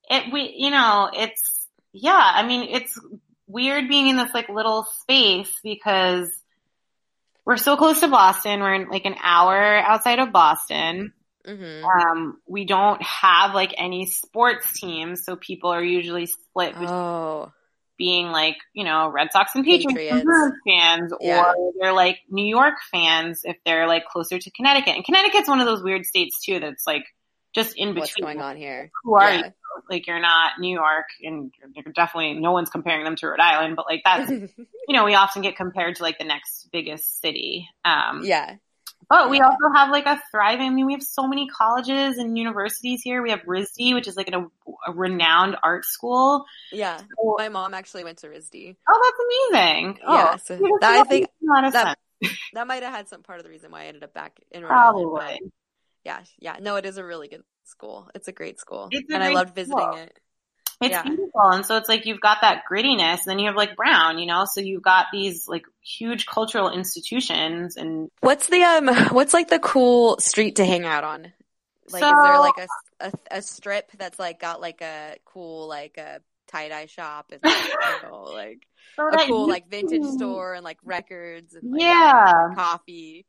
It we you know, it's yeah, I mean, it's weird being in this like little space because we're so close to Boston. We're in like an hour outside of Boston. Mm-hmm. Um, we don't have like any sports teams, so people are usually split between oh. Being like, you know, Red Sox and Patriots, Patriots. fans, Yeah. or they're like New York fans if they're like closer to Connecticut. And Connecticut's one of those weird states too that's like just in between. What's going on here? Who are Yeah. you? Like you're not New York, and you're definitely no one's comparing them to Rhode Island, but like that's *laughs* you know we often get compared to like the next biggest city. Um, yeah. But we also have like a thriving. I mean, we have so many colleges and universities here. We have RISD, which is like a, a renowned art school. Yeah. So- My mom actually went to RISD. Oh, that's amazing! Oh, Yeah, so that- I think makes a lot of that- That might have had some part of the reason why I ended up back in Rhode Island. Yeah, yeah. No, it is a really good school. It's a great school. A and I loved visiting school. it. It's Yeah. beautiful. And so it's like you've got that grittiness, and then you have like Brown, you know, so you've got these like huge cultural institutions and What's the um *laughs* what's like the cool street to hang out on? Like is there like a, a a strip that's like got like a cool like a tie dye shop and like, *laughs* you know, like so a cool like vintage store and like records and like, Yeah. coffee.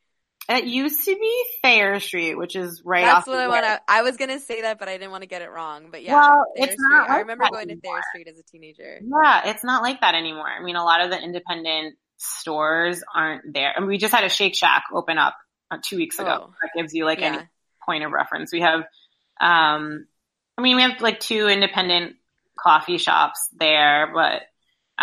It used to be Thayer Street, which is right That's what I want to. I was gonna say that, but I didn't want to get it wrong. But yeah, Well, Thayer it's Street. not I remember going to anymore. Thayer Street as a teenager. Yeah, it's not like that anymore. I mean, a lot of the independent stores aren't there. I mean, we just had a Shake Shack open up uh, two weeks ago. Oh. That gives you like Yeah. any point of reference. We have, um, I mean, we have like two independent coffee shops there, but,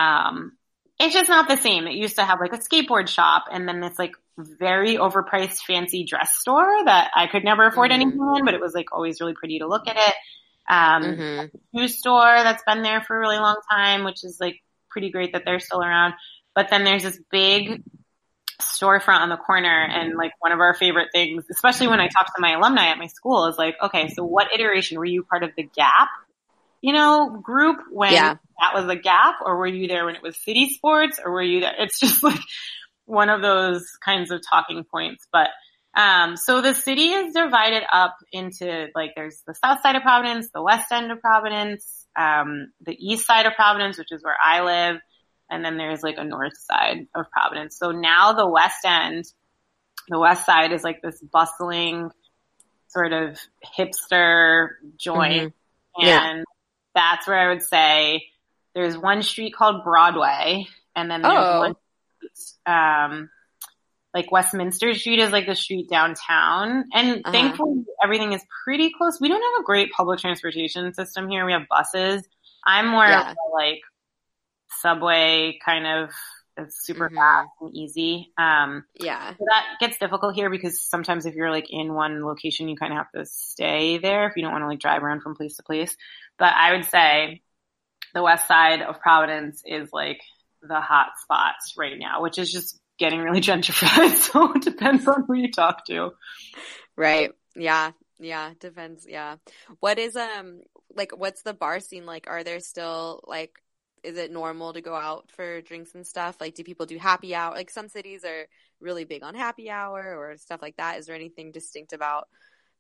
um, it's just not the same. It used to have like a skateboard shop and then this like very overpriced fancy dress store that I could never afford Mhm. anything in, but it was like always really pretty to look at it. Um, Mhm. shoe store that's been there for a really long time, which is like pretty great that they're still around. But then there's this big storefront on the corner and like one of our favorite things, especially when I talk to my alumni at my school is like, okay, so what iteration were you part of the Gap, you know, group when Yeah. that was a Gap or were you there when it was City Sports or were you there? It's *laughs* just like one of those kinds of talking points, but um, so the city is divided up into like there's the south side of Providence, the west end of Providence, um, the east side of Providence, which is where I live, and then there's like a north side of Providence. So now the west end, the west side is like this bustling sort of hipster joint. Mhm. Yeah. That's where I would say there's one street called Broadway, and then there's Oh. one um, like Westminster Street is like the street downtown. And Uh-huh. thankfully everything is pretty close. We don't have a great public transportation system here. We have buses. I'm more Yeah. of a, like subway kind of it's super Mhm. fast and easy. Um, Yeah. so that gets difficult here because sometimes if you're like in one location, you kind of have to stay there if you don't want to like drive around from place to place. But I would say the west side of Providence is like the hot spots right now, which is just getting really *laughs* gentrified. So it depends on who you talk to. Right. Yeah. Yeah. Depends. Yeah. What is, um, like, what's the bar scene like? Are there still, like, is it normal to go out for drinks and stuff? Like, do people do happy hour? Like, some cities are really big on happy hour or stuff like that. Is there anything distinct about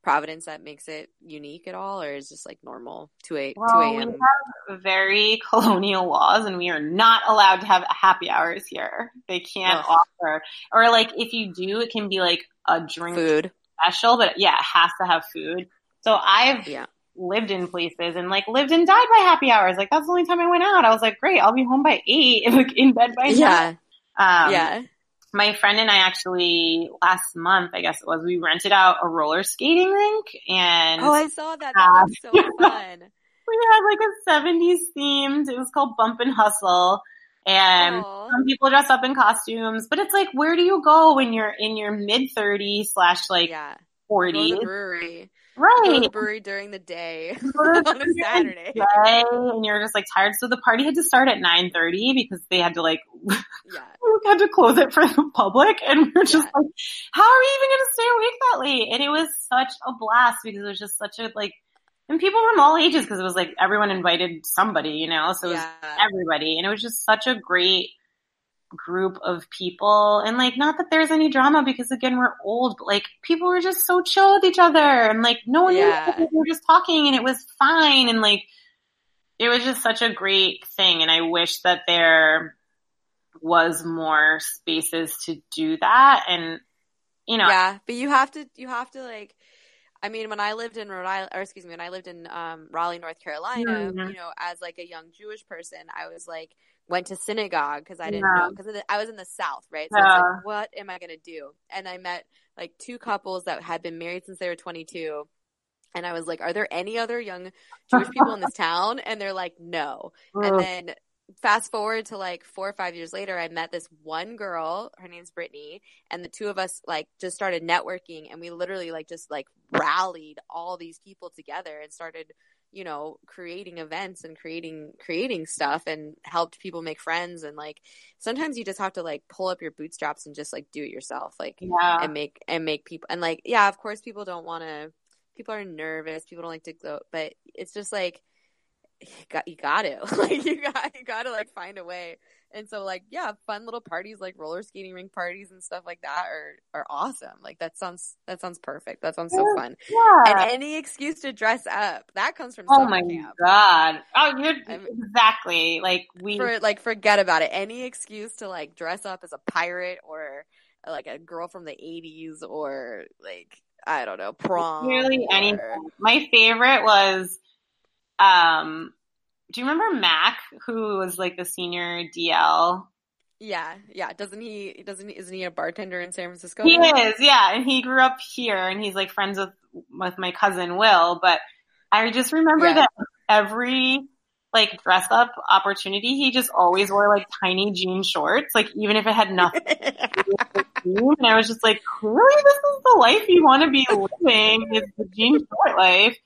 Providence that makes it unique at all, or is it just like normal 2 a 2 Well, we have very colonial laws and we are not allowed to have happy hours here. They can't Ugh. offer, or like if you do, it can be like a drink Food. special, but yeah, it has to have food. So I've Yeah. Lived in places and like lived and died by happy hours. Like that's the only time I went out. I was like, great, I'll be home by eight *laughs* like in bed by nine. Yeah. Um, yeah. My friend and I actually last month, I guess it was, we rented out a roller skating rink and Oh, I saw that. That was so *laughs* fun. we had like a 70s themed. It was called Bump and Hustle. And Aw. some people dress up in costumes, but it's like, where do you go when you're in your mid 30s slash like yeah. Go 40s? Go to Right. the brewery during the day Go *laughs* to the on a Saturday. day and you're just like tired. So the party had to start at 9.30 because they had to like, *laughs* Yeah. had to close it for the public. And we we're just Yeah. like, how are we even going to stay awake that late? And it was such a blast because it was just such a like, and people from all ages because it was like everyone invited somebody, you know, so it was Yeah. everybody. And it was just such a great group of people. And like, not that there's any drama because again, we're old, but like people were just so chill with each other and like no one Yeah. knew we were just talking and it was fine. And like, it was just such a great thing. And I wish that there was more spaces to do that. And, you know, yeah, but you have to you have to like I mean, when I lived in Rhode Island, or excuse me, when I lived in um, Raleigh, North Carolina, Mhm. you know, as like a young Jewish person, I was like went to synagogue because I didn't Yeah. know because I was in the South, right? So I was Yeah. like, what am I gonna do? And I met like two couples that had been married since they were 22. And I was like, are there any other young Jewish people in this *laughs* town? And they're like, no. And then fast forward to like four or five years later, I met this one girl. Her name's Brittany, and the two of us like just started networking, and we literally like just like rallied all these people together and started, you know, creating events and creating creating stuff and helped people make friends. And like sometimes you just have to like pull up your bootstraps and just like do it yourself, like yeah. and make and make people and like yeah, of course people don't want to. People are nervous. People don't like to go, but it's just like you got you got to *laughs* like you got you got to like find a way. And so like yeah, fun little parties like roller skating rink parties and stuff like that are are awesome. Like that sounds that sounds perfect. That sounds so fun. yeah. And any excuse to dress up that comes from Oh my camp. god! Oh, you're I'm- exactly like we. For like forget about it. Any excuse to like dress up as a pirate or like a girl from the 80s or like I don't know, prom. Really or- anything. My favorite was, um, do you remember Mac, who was like the senior DL? Yeah, yeah. Doesn't he? Doesn't? Isn't he a bartender in San Francisco? He is, yeah, and he grew up here, and he's like friends with with my cousin Will. But I just remember Yeah. that every like dress up opportunity, he just always wore like tiny jean shorts, like even if it had nothing. *laughs* And I was just like, really, this is the life you want to be living? Is the jean short life?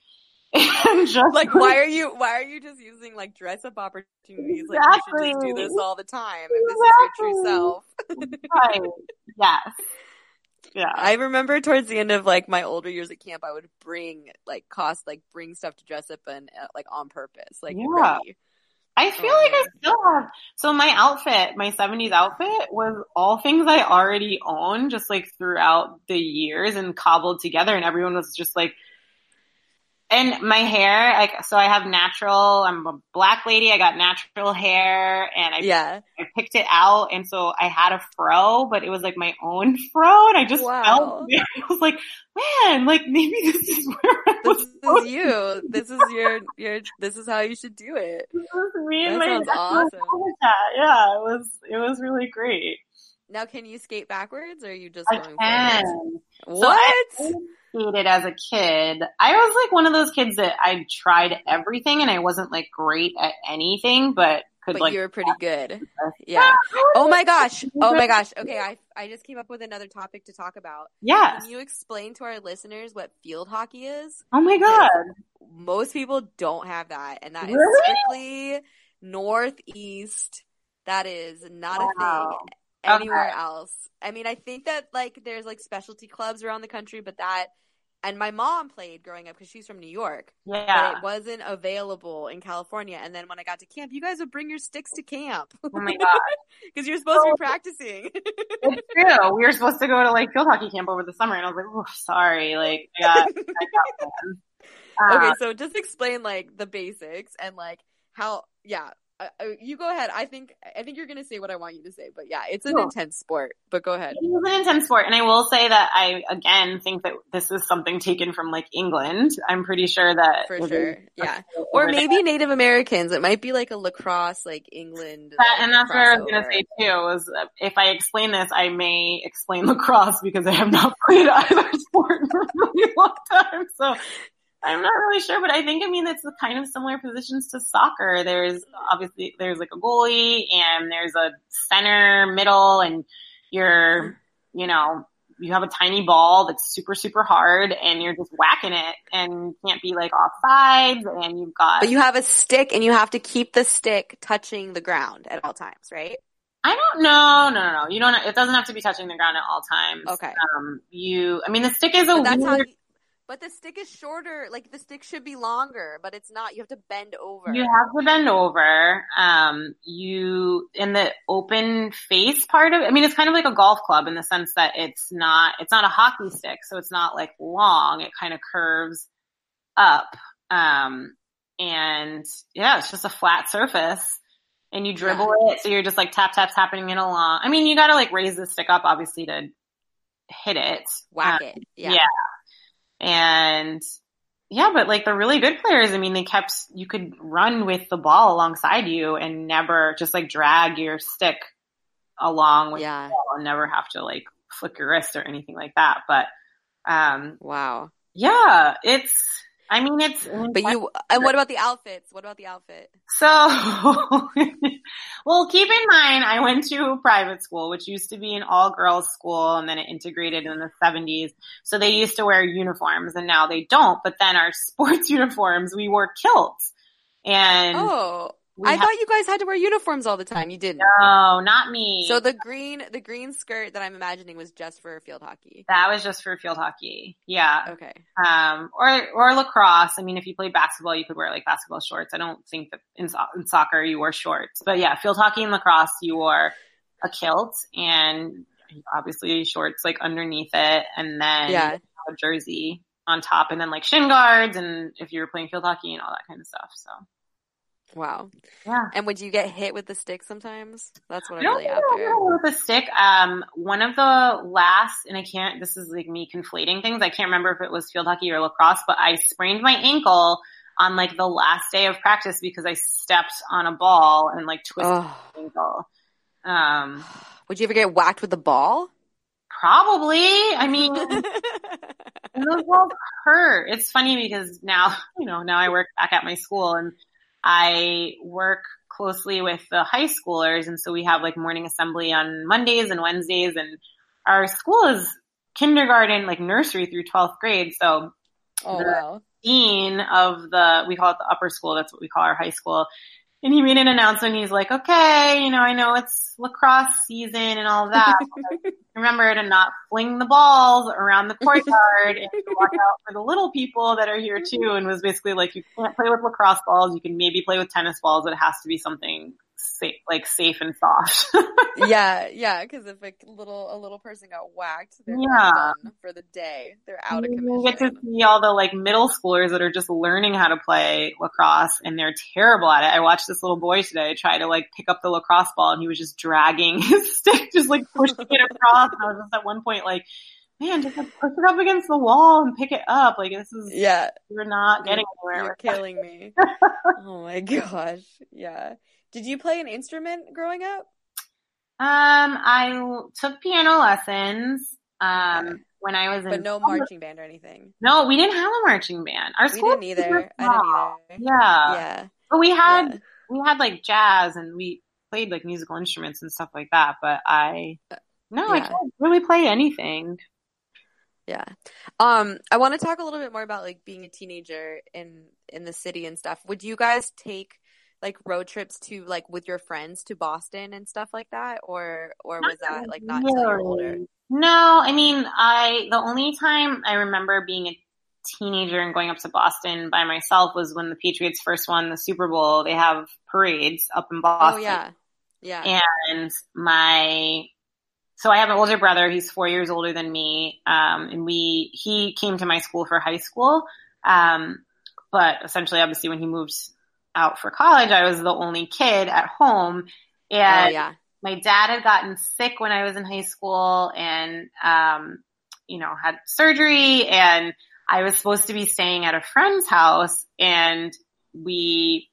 And just like, why are you? Why are you just using like dress up opportunities? Like, you should just do this all the time. If this is your true self. right? Yes. Yeah. I remember towards the end of like my older years at camp, I would bring like cost like bring stuff to dress up and uh, like on purpose, like Yeah. ready. I feel Oh, like I still have. So my outfit, my 70s outfit was all things I already owned just like throughout the years and cobbled together and everyone was just like, and my hair, like, so I have natural, I'm a black lady. I got natural hair and I, Yeah. I picked it out. And so I had a fro, but it was like my own *laughs* fro. And I just Wow. felt, it. *laughs* I was like, man, like maybe this is *laughs* where This is you. This is your your this is how you should do it. to be. Me and That my awesome. Yeah, it was, it was really great. Now can you skate backwards or are you just I going can. forwards? So What? I as a kid. I was like one of those kids that I tried everything and I wasn't like great at anything, but could but like. you were pretty good. Yeah. Oh my gosh. Oh my gosh. Okay, I I just came up with another topic to talk about. Yeah. Can you explain to our listeners what field hockey is? Oh my god. Most people don't have that, and that is Really? strictly northeast. That is not a thing anywhere else. I mean, I think that like there's like specialty clubs around the country, but that and my mom played growing up because she's from New York, Yeah. but it wasn't available in California. And then when I got to camp, you guys would bring your sticks to camp Oh my *laughs* god. because you're supposed to be practicing. It's true. We were supposed to go to like field hockey camp over the summer and I was like, oh, sorry. Like, I got, I got *laughs* plans. Uh, okay, so just explain like the basics and like how. Yeah, uh, uh, you go ahead. I think I think you're gonna say what I want you to say, but yeah, it's an Cool. intense sport. But go ahead. It is an intense sport, and I will say that I again think that this is something taken from like England. I'm pretty sure that For sure, yeah. Or there. maybe Native Americans. It might be like a lacrosse, like England. That, and that's what I was gonna say too. Was if I explain this, I may explain lacrosse because I have not *laughs* played either sport for a really long time. So I'm not really sure, but I think I mean it's kind of similar positions to soccer. There's obviously there's like a goalie and there's a center, middle, and you're you know you have a tiny ball that's super super hard and you're just whacking it and can't be like off sides and you've got But you have a stick, and you have to keep the stick touching the ground at all times, right? I don't know. No, no, no. You don't. It doesn't have to be touching the ground at all times. Okay. Um, you. I mean, the stick is a weird. But the stick is shorter. Like the stick should be longer, but it's not. You have to bend over. You have to bend over. Um, you in the open face part of. it. I mean, it's kind of like a golf club in the sense that it's not. It's not a hockey stick, so it's not like long. It kind of curves up. Um, and yeah, it's just a flat surface. And you dribble it, so you're just like tap tap tapping it along. I mean, you got to like raise the stick up, obviously, to hit it. Whack Um, it. Yeah. yeah. And yeah, but like the really good players, I mean, they kept, you could run with the ball alongside you and never just like drag your stick along with Yeah. the ball and never have to like flick your wrist or anything like that. But, um, Wow. yeah, it's, I mean, it's, But you. And what about the outfits? What about the outfit? So, *laughs* well, keep in mind, I went to private school, which used to be an all girls school and then it integrated in the 70s. So they used to wear uniforms and now they don't. But then our *laughs* sports uniforms, we wore kilts. And Oh, we I had- thought you guys had to wear uniforms all the time. You didn't. no, not me. So the green, the green skirt that I'm imagining was just for field hockey. that was just for field hockey. Yeah. Okay. Um, or, or lacrosse. I mean, if you played basketball, you could wear like basketball shorts. I don't think that in, so- in soccer you wore shorts, but yeah, field hockey and lacrosse, you wore a kilt and obviously shorts like underneath it and then Yeah. a jersey on top and then like shin guards and if you were playing field hockey and all that kind of stuff. So Wow. yeah. And would you get hit with the stick sometimes? That's what I I'm really after. with a stick. Um, one of the last, and I can't, this is like me conflating things. I can't remember if it was field hockey or lacrosse, but I sprained my ankle on like the last day of practice because I stepped on a ball and like twisted Oh. my ankle. Um, *sighs* Would you ever get whacked with the ball? probably. I mean, *laughs* those balls hurt. It's funny because now, *laughs* you know, now I work back at my school and I work closely with the high schoolers. And so we have like morning assembly on Mondays and Wednesdays and our school is kindergarten, like nursery through 12th grade. So oh The- wow. dean of the, we call it the upper school. That's what we call our high school. And he made an announcement. He's like, okay, you know, I know it's lacrosse season and all that. *laughs* Remember to not fling the balls around the courtyard and watch out for the little people that are here too. And was basically like, you can't play with lacrosse balls. You can maybe play with tennis balls, but it has to be something safe, like safe and soft. *laughs* yeah, yeah. Because if a little a little person got whacked, they're Yeah. done for the day. They're out of You get to see all the like middle schoolers that are just learning how to play lacrosse and they're terrible at it. I watched this little boy today try to like pick up the lacrosse ball and he was just dragging *laughs* his stick, just like pushing it across. And I was just at one point like, man, just like push it up against the wall and pick it up. Like this is, Yeah, you're not getting anywhere. you're killing me. *laughs* oh my gosh. Yeah. Did you play an instrument growing up? Um, I took piano lessons, um, Okay. when I was in, But no marching band or anything. no, we didn't have a marching band. Our We school didn't either. I didn't either. Yeah. Yeah. But we had, Yeah. we had like jazz and we played like musical instruments and stuff like that. But I, no, I can't really play anything. Yeah. Um, I want to talk a little bit more about like being a teenager in in the city and stuff. Would you guys take like road trips to like with your friends to Boston and stuff like that or or was that like not until you're older? No, I mean, I, the only time I remember being a teenager and going up to Boston by myself was when the Patriots first won the Super Bowl. They have parades up in Boston. Oh yeah. Yeah. and my so I have an older brother. He's four years older than me, um, and we he came to my school for high school. Um, but essentially, obviously, when he moved out for college, I was the only kid at home, Oh and yeah. my dad had gotten sick when I was in high school, and um, you know had surgery, and I was supposed to be staying at a friend's house, and we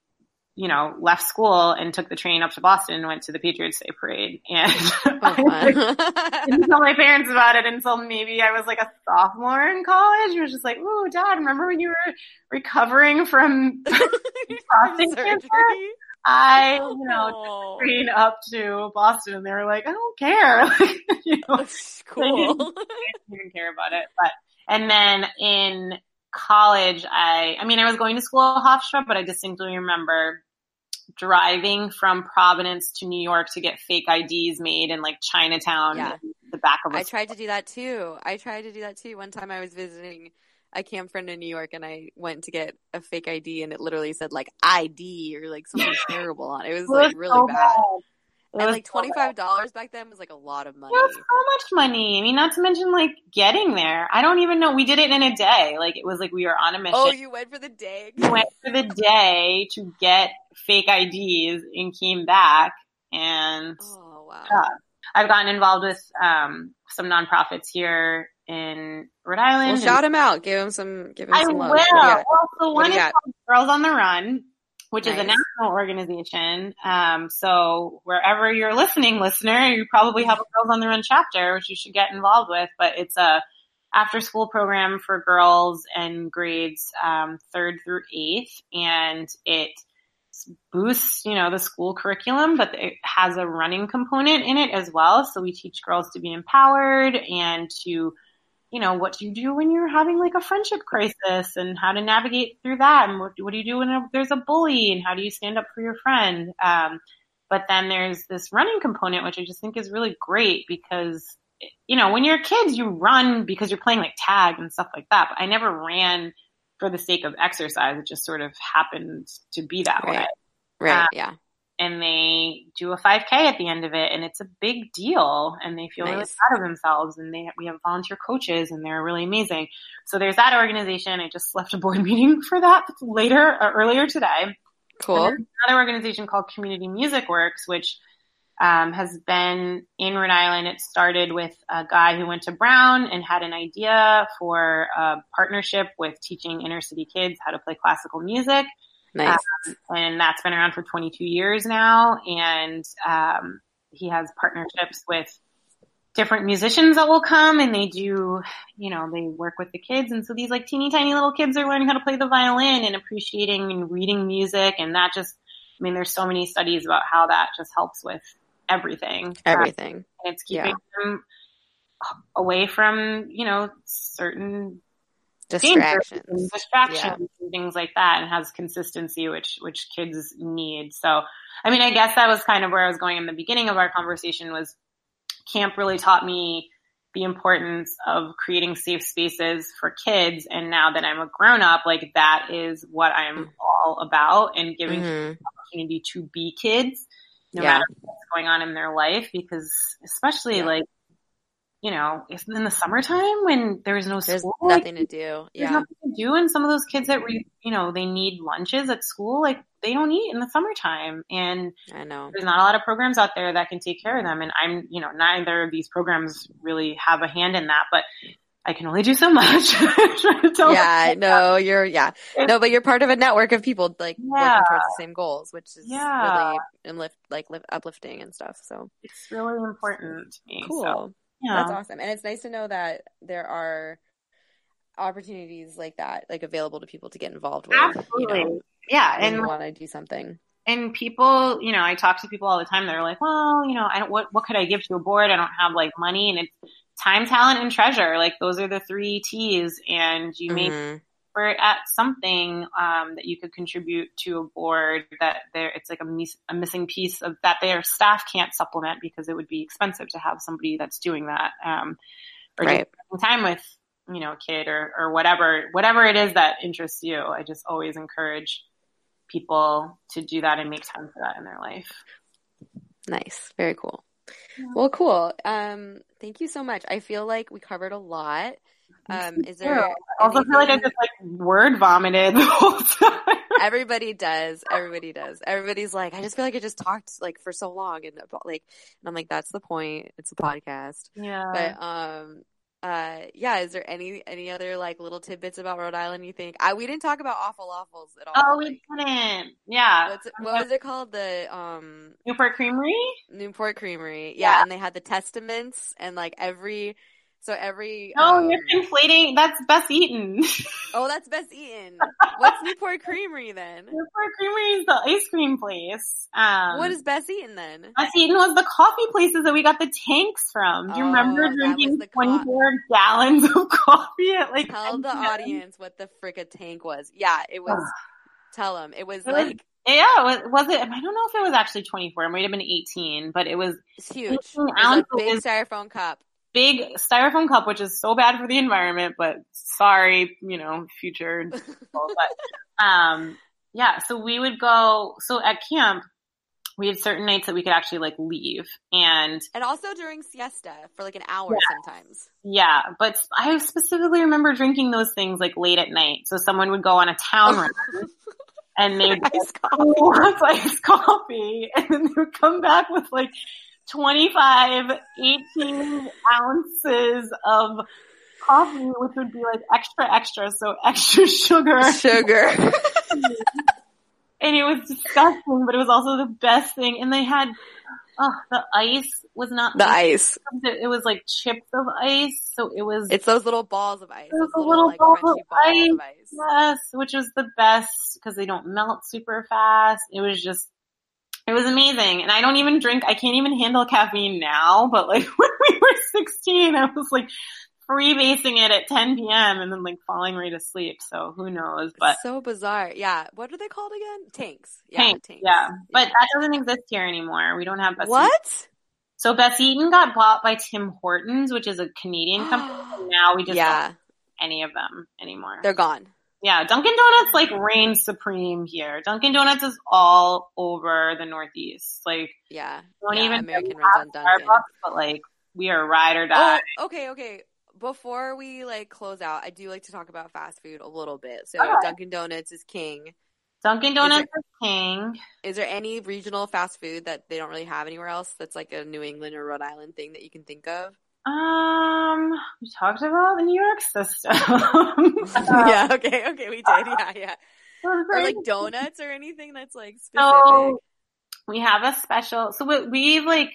you know, left school and took the train up to Boston and went to the Patriots Day parade. *laughs* And Oh, *laughs* I didn't tell my parents about it until maybe I was like a sophomore in college. It was just like, ooh, dad, remember when you were recovering from *laughs* prostate cancer? I, you know, Oh. train up to Boston and they were like, I don't care. Like, you know, That's cool. didn't even care about it. But, and then in college, I, I mean, I was going to school at Hofstra, but I distinctly remember driving from Providence to New York to get fake IDs made in like Chinatown, Yeah. the back of a I tried to do that too. I tried to do that too. One time I was visiting a camp friend in New York and I went to get a fake ID and it literally said like ID or like something *laughs* terrible on it. It was like really so bad. It And like twenty five dollars back then was like a lot of money. So much money. I mean, not to mention like getting there. I don't even know. We did it in a day. Like it was like we were on a mission. Oh, you went for the day. We went for the day to get fake IDs and came back. And Oh wow. I've gotten involved with um, some nonprofits here in Rhode Island. Well, shout him out. Give him some. Give him I some will. love. You? Well, What one is called Girls on the Run, which is a national organization. Um, so wherever you're listening, listener, you probably have a Girls on the Run chapter, which you should get involved with. But it's a after school program for girls and grades um, third through eighth, and it boosts, you know, the school curriculum, but it has a running component in it as well. So we teach girls to be empowered and to you know, what do you do when you're having like a friendship crisis and how to navigate through that? And what, what do you do when a, there's a bully and how do you stand up for your friend? Um, but then there's this running component, which I just think is really great because, you know, when you're kids, you run because you're playing like tag and stuff like that. But I never ran for the sake of exercise. It just sort of happened to be that Right. way Right. Uh, yeah. And they do a 5K at the end of it, and it's a big deal, and they feel really proud of themselves, and they we have volunteer coaches, and they're really amazing. So there's that organization. I just left a board *laughs* meeting for that later, uh, earlier today. Cool. Another organization called Community Music Works, which um, has been in Rhode Island. It started with a guy who went to Brown and had an idea for a partnership with teaching inner city kids how to play classical music Nice. and that's been around for 22 years now. And um, he has partnerships with different musicians that will come, and they do, you know, they work with the kids. And so these like teeny tiny little kids are learning how to play the violin and appreciating and reading music, and that just, I mean, there's so many studies about how that just helps with everything. Um, Everything. and it's keeping them away from, you know, certain Distractions. and distractions and things like that and has consistency which which kids need so i mean i guess that was kind of where i was going in the beginning of our conversation was camp really taught me the importance of creating safe spaces for kids and now that i'm a grown up like that is what i'm all about and giving Mhm. opportunity to be kids no Yeah. matter what's going on in their life, because especially Yeah. like, you know, in the summertime when there's no There's school, like, nothing to do. there's Yeah. nothing to do. And some of those kids that re, you know, they need lunches at school, like they don't eat in the summertime. And I know. there's not a lot of programs out there that can take care of them. And I'm, you know, neither of these programs really have a hand in that, but I can only do so much. *laughs* To tell Yeah, no, you're yeah. No, but you're part of a network of people like Yeah. working towards the same goals, which is Yeah. really enlift like lift, uplifting and stuff. So It's really important to me. cool. So, yeah. That's awesome. And it's nice to know that there are opportunities like that like available to people to get involved with. Absolutely. You know, yeah. And want to do something. and people, you know, I talk to people all the time. They're like, well, you know, I don't, what, what could I give to a board? I don't have like money and it's time, talent, and treasure. Like those are the three T's. And you make mm-hmm. For at something, um, that you could contribute to a board that there, it's like a, mis- a missing piece of that their staff can't supplement because it would be expensive to have somebody that's doing that. Um, or Right. spending time with, you know, a kid or, or whatever, whatever it is that interests you. I just always encourage people to do that and make time for that in their life. Nice. Very cool. Yeah. Well, cool. Um, thank you so much. I feel like we covered a lot. Um, is there I also feel like I just like word vomited the whole time. *laughs* Everybody does. Everybody does. Everybody's like, I just feel like I just talked like for so long and like, and I'm like, that's the point. It's a podcast. yeah. But um, uh, yeah. Is there any any other like little tidbits about Rhode Island you think? I we didn't talk about awful waffles at all. oh, Like, we didn't. Yeah. what's what was it called? The um Newport Creamery? Newport Creamery. Yeah, Yeah. and they had the testaments and like every. So every No, um, you're conflating. That's Bess Eaton. *laughs* oh that's Bess Eaton. What's Newport Creamery then? Newport Creamery is the ice cream place. Um, what is Bess Eaton then? Bess Eaton was the coffee places that we got the tanks from. Do you Oh, remember drinking the co- 24 gallons of *laughs* coffee at like Tell the 10 audience what the frick a tank was. Yeah, it was. tell them it was It was- like Yeah, was, was it? I don't know if it was actually 24. It might have been 18, but it was it's huge. It 18 was a big styrofoam cup. Big styrofoam cup, which is so bad for the environment, but sorry, you know, future. *laughs* but, um, yeah, so we would go, so at camp, we had certain nights that we could actually like leave and And also during siesta for like an hour sometimes. yeah, but I specifically remember drinking those things like late at night. So someone would go on a town run *laughs* and they would Iced get lots *laughs* iced coffee and then they would come back with like 25, 18 ounces of coffee, which would be like extra, extra. So extra *laughs* sugar. Sugar. And it was disgusting, but it was also the best thing. And they had, oh, the ice was not, the ice. it was like chips of ice. So it was, It's those little balls of ice. Those little, little like balls of balls ice. of ice. Yes, which was the best because they don't melt super fast. It was just, it was amazing. And I don't even drink, I can't even handle caffeine now, but like *laughs* when we were 16, I was like freebasing it at 10 p.m. and then like falling right asleep. So who knows, but so bizarre. Yeah. What are they called again? Tanks. Yeah, tanks, tanks. yeah. But that doesn't exist here anymore. We don't have Bess Eaton. what? So Bess Eaton got bought by Tim Hortons, which is a Canadian *gasps* company. now we just don't yeah, have any of them anymore. they're gone. Yeah, Dunkin' Donuts like reigns supreme here. Dunkin' Donuts is all over the Northeast. Like, Yeah. don't Yeah, even American runs on Dunkin'. But like, we are ride or die. Oh, okay, okay. Before we like close out, I do like to talk about fast food a little bit. So. Dunkin' Donuts is king. Dunkin' Donuts is king. Is there any regional fast food that they don't really have anywhere else that's like a New England or Rhode Island thing that you can think of? Um, we talked about the New York system. *laughs* *laughs* yeah, okay, okay, we did. Yeah, yeah. *laughs* Or like donuts or anything that's like specific. So we have a special. So we, we've like,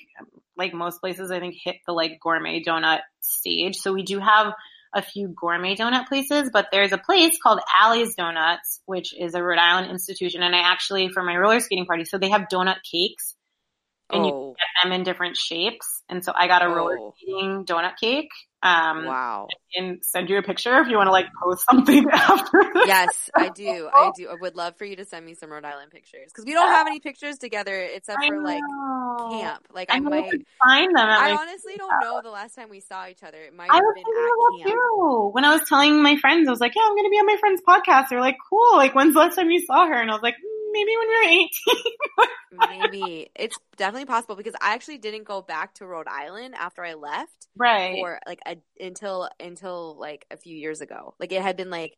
like most places, I think hit the like gourmet donut stage. So we do have a few gourmet donut places, but there's a place called Allie's Donuts, which is a Rhode Island institution. And I actually, for my roller skating party, so they have donut cakes and you oh, get them in different shapes. And so I got a roller Oh. skating donut cake. Um, wow. and send you a picture if you want to like post something *laughs* after this. Yes, I do. I do. I would love for you to send me some Rhode Island pictures because we don't have any pictures together except for like camp. Like I I might. find them. I honestly don't know the last time we saw each other. It might I was been thinking camp. you. When I was telling my friends, I was like, yeah, I'm going to be on my friend's podcast. They're like, cool. Like, when's the last time you saw her? And I was like, maybe when we were 18. maybe. It's definitely possible because I actually didn't go back to Rhode Island after I left. Right. For like a, until until like a few years ago. Like it had been like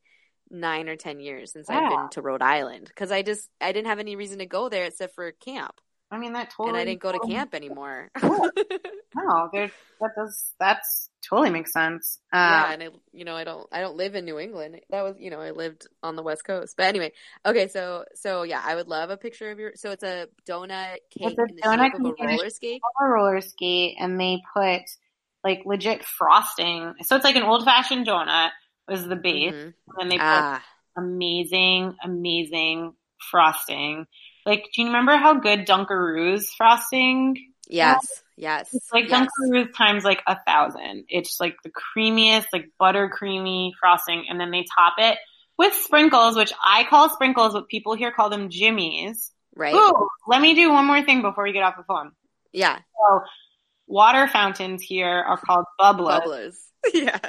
nine or ten years since yeah. I've been to Rhode Island because I just I didn't have any reason to go there except for camp. I mean that totally. And I didn't go to camp anymore. *laughs* no, there that does that's totally makes sense. Um, yeah, and I you know I don't I don't live in New England. That was you know I lived on the West Coast. But anyway, okay, so so yeah, I would love a picture of your. So it's a donut cake a in the donut shape of a roller skate. A roller skate, and they put like legit frosting. So it's like an old fashioned donut was the base, mm-hmm. and they put ah. amazing, amazing frosting. Like, do you remember how good Dunkaroos frosting? Yes, was? Um, yes. It's like yes. Dunkaroos times like a thousand. It's like the creamiest, like butter creamy frosting, and then they top it with sprinkles, which I call sprinkles, but people here call them jimmies. Right. Ooh, let me do one more thing before we get off the phone. Yeah. So, water fountains here are called bubblers. Bubblers. *laughs* Yeah.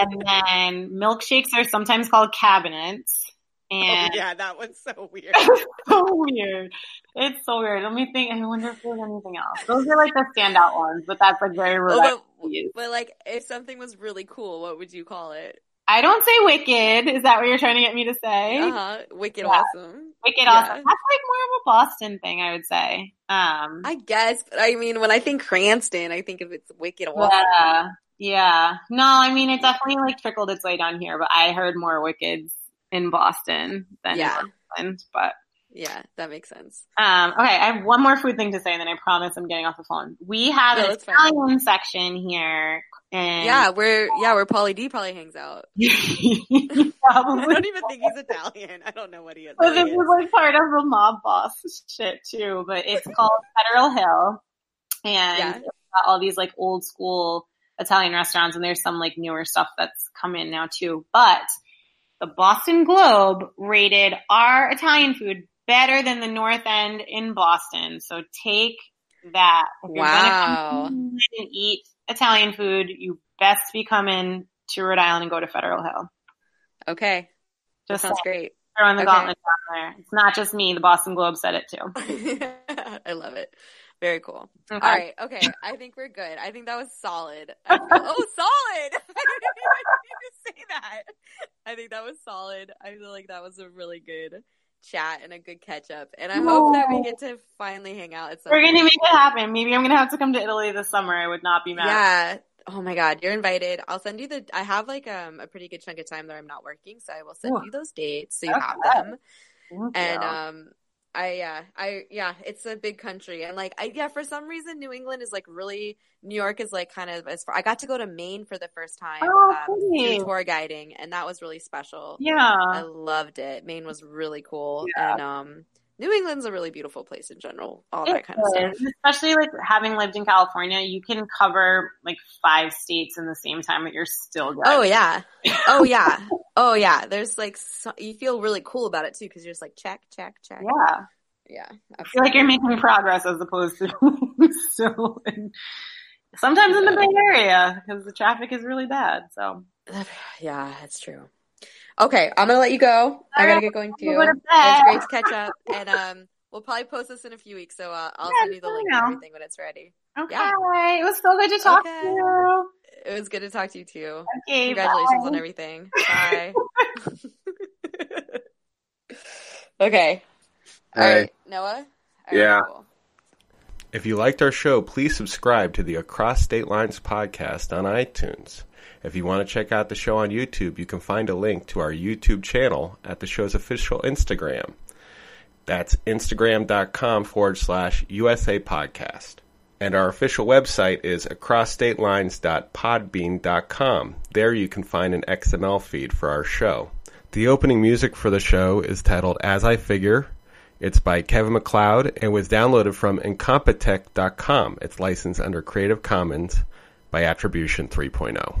and then milkshakes are sometimes called cabinets. Oh, and oh, yeah, that was so weird. *laughs* so weird. It's so weird. Let me think. I wonder if there's anything else. Those are like the standout ones, but that's like very rare. Oh, but, but like, if something was really cool, what would you call it? I don't say wicked. Is that what you're trying to get me to say? Uh huh. Wicked yeah. awesome. Wicked yeah. awesome. That's like more of a Boston thing, I would say. Um, I guess, but I mean, when I think Cranston, I think of it's wicked awesome. Yeah. Yeah. No, I mean, it definitely like trickled its way down here, but I heard more wickeds in Boston than yeah. but. Yeah, that makes sense. Um, okay, I have one more food thing to say, and then I promise I'm getting off the phone. We have an Italian section here and yeah, we're yeah, where Pauly D probably hangs out. *laughs* probably. I don't even think he's Italian. I don't know what he is. But this is like part of the mob boss shit too. But it's called Federal Hill, and yeah. it's got all these like old school Italian restaurants, and there's some like newer stuff that's come in now too. But the Boston Globe rated our Italian food better than the North End in Boston. So take that. If wow. and eat Italian food, you best be coming to Rhode Island and go to Federal Hill. Okay. Just that sounds great. Throwing the okay. gauntlet down there. It's not just me. The Boston Globe said it too. *laughs* I love it. Very cool. Okay. All right. Okay. I think we're good. I think that was solid. *laughs* Oh, solid. *laughs* I didn't even say that. I think that was solid. I feel like that was a really good chat and a good catch up. And I hope that we get to finally hang out. We're going to make it happen. Maybe I'm going to have to come to Italy this summer. I would not be mad. Yeah. Oh my God, you're invited. I'll send you the. I have like um a pretty good chunk of time that I'm not working, so I will send Ooh. you those dates so you okay. have them. Thank and you. um I yeah, I yeah, it's a big country, and like I yeah, for some reason New England is like really New York is like kind of as far. I got to go to Maine for the first time oh, um, tour guiding, and that was really special. Yeah, I loved it. Maine was really cool, yeah. and um, New England's a really beautiful place in general. All it that kind is. of stuff. Especially like having lived in California, you can cover like five states in the same time, but you're still good. Oh yeah, *laughs* oh yeah, oh yeah. There's like so, you feel really cool about it too because you're just like check, check, check. Yeah, yeah. Absolutely. I feel like you're making progress as opposed to *laughs* still. In, sometimes in the Bay Area because the traffic is really bad. So *sighs* yeah, that's true. Okay, I'm gonna let you go. I gotta get going too. Go It's great to catch up, and um, we'll probably post this in a few weeks. So uh, I'll yeah, send you the link and everything when it's ready. Okay, yeah. it was so good to talk okay. to you. It was good to talk to you too. Okay, congratulations bye. on everything. Bye. *laughs* *laughs* okay. All hey. right, Noah. yeah. Cool. If you liked our show, please subscribe to the Across State Lines podcast on iTunes. If you want to check out the show on YouTube, you can find a link to our YouTube channel at the show's official Instagram. That's instagram.com forward slash USA podcast. And our official website is acrossstatelines.podbean.com. There you can find an XML feed for our show. The opening music for the show is titled As I Figure. It's by Kevin MacLeod and was downloaded from Incompetech.com. It's licensed under Creative Commons by Attribution 3.0.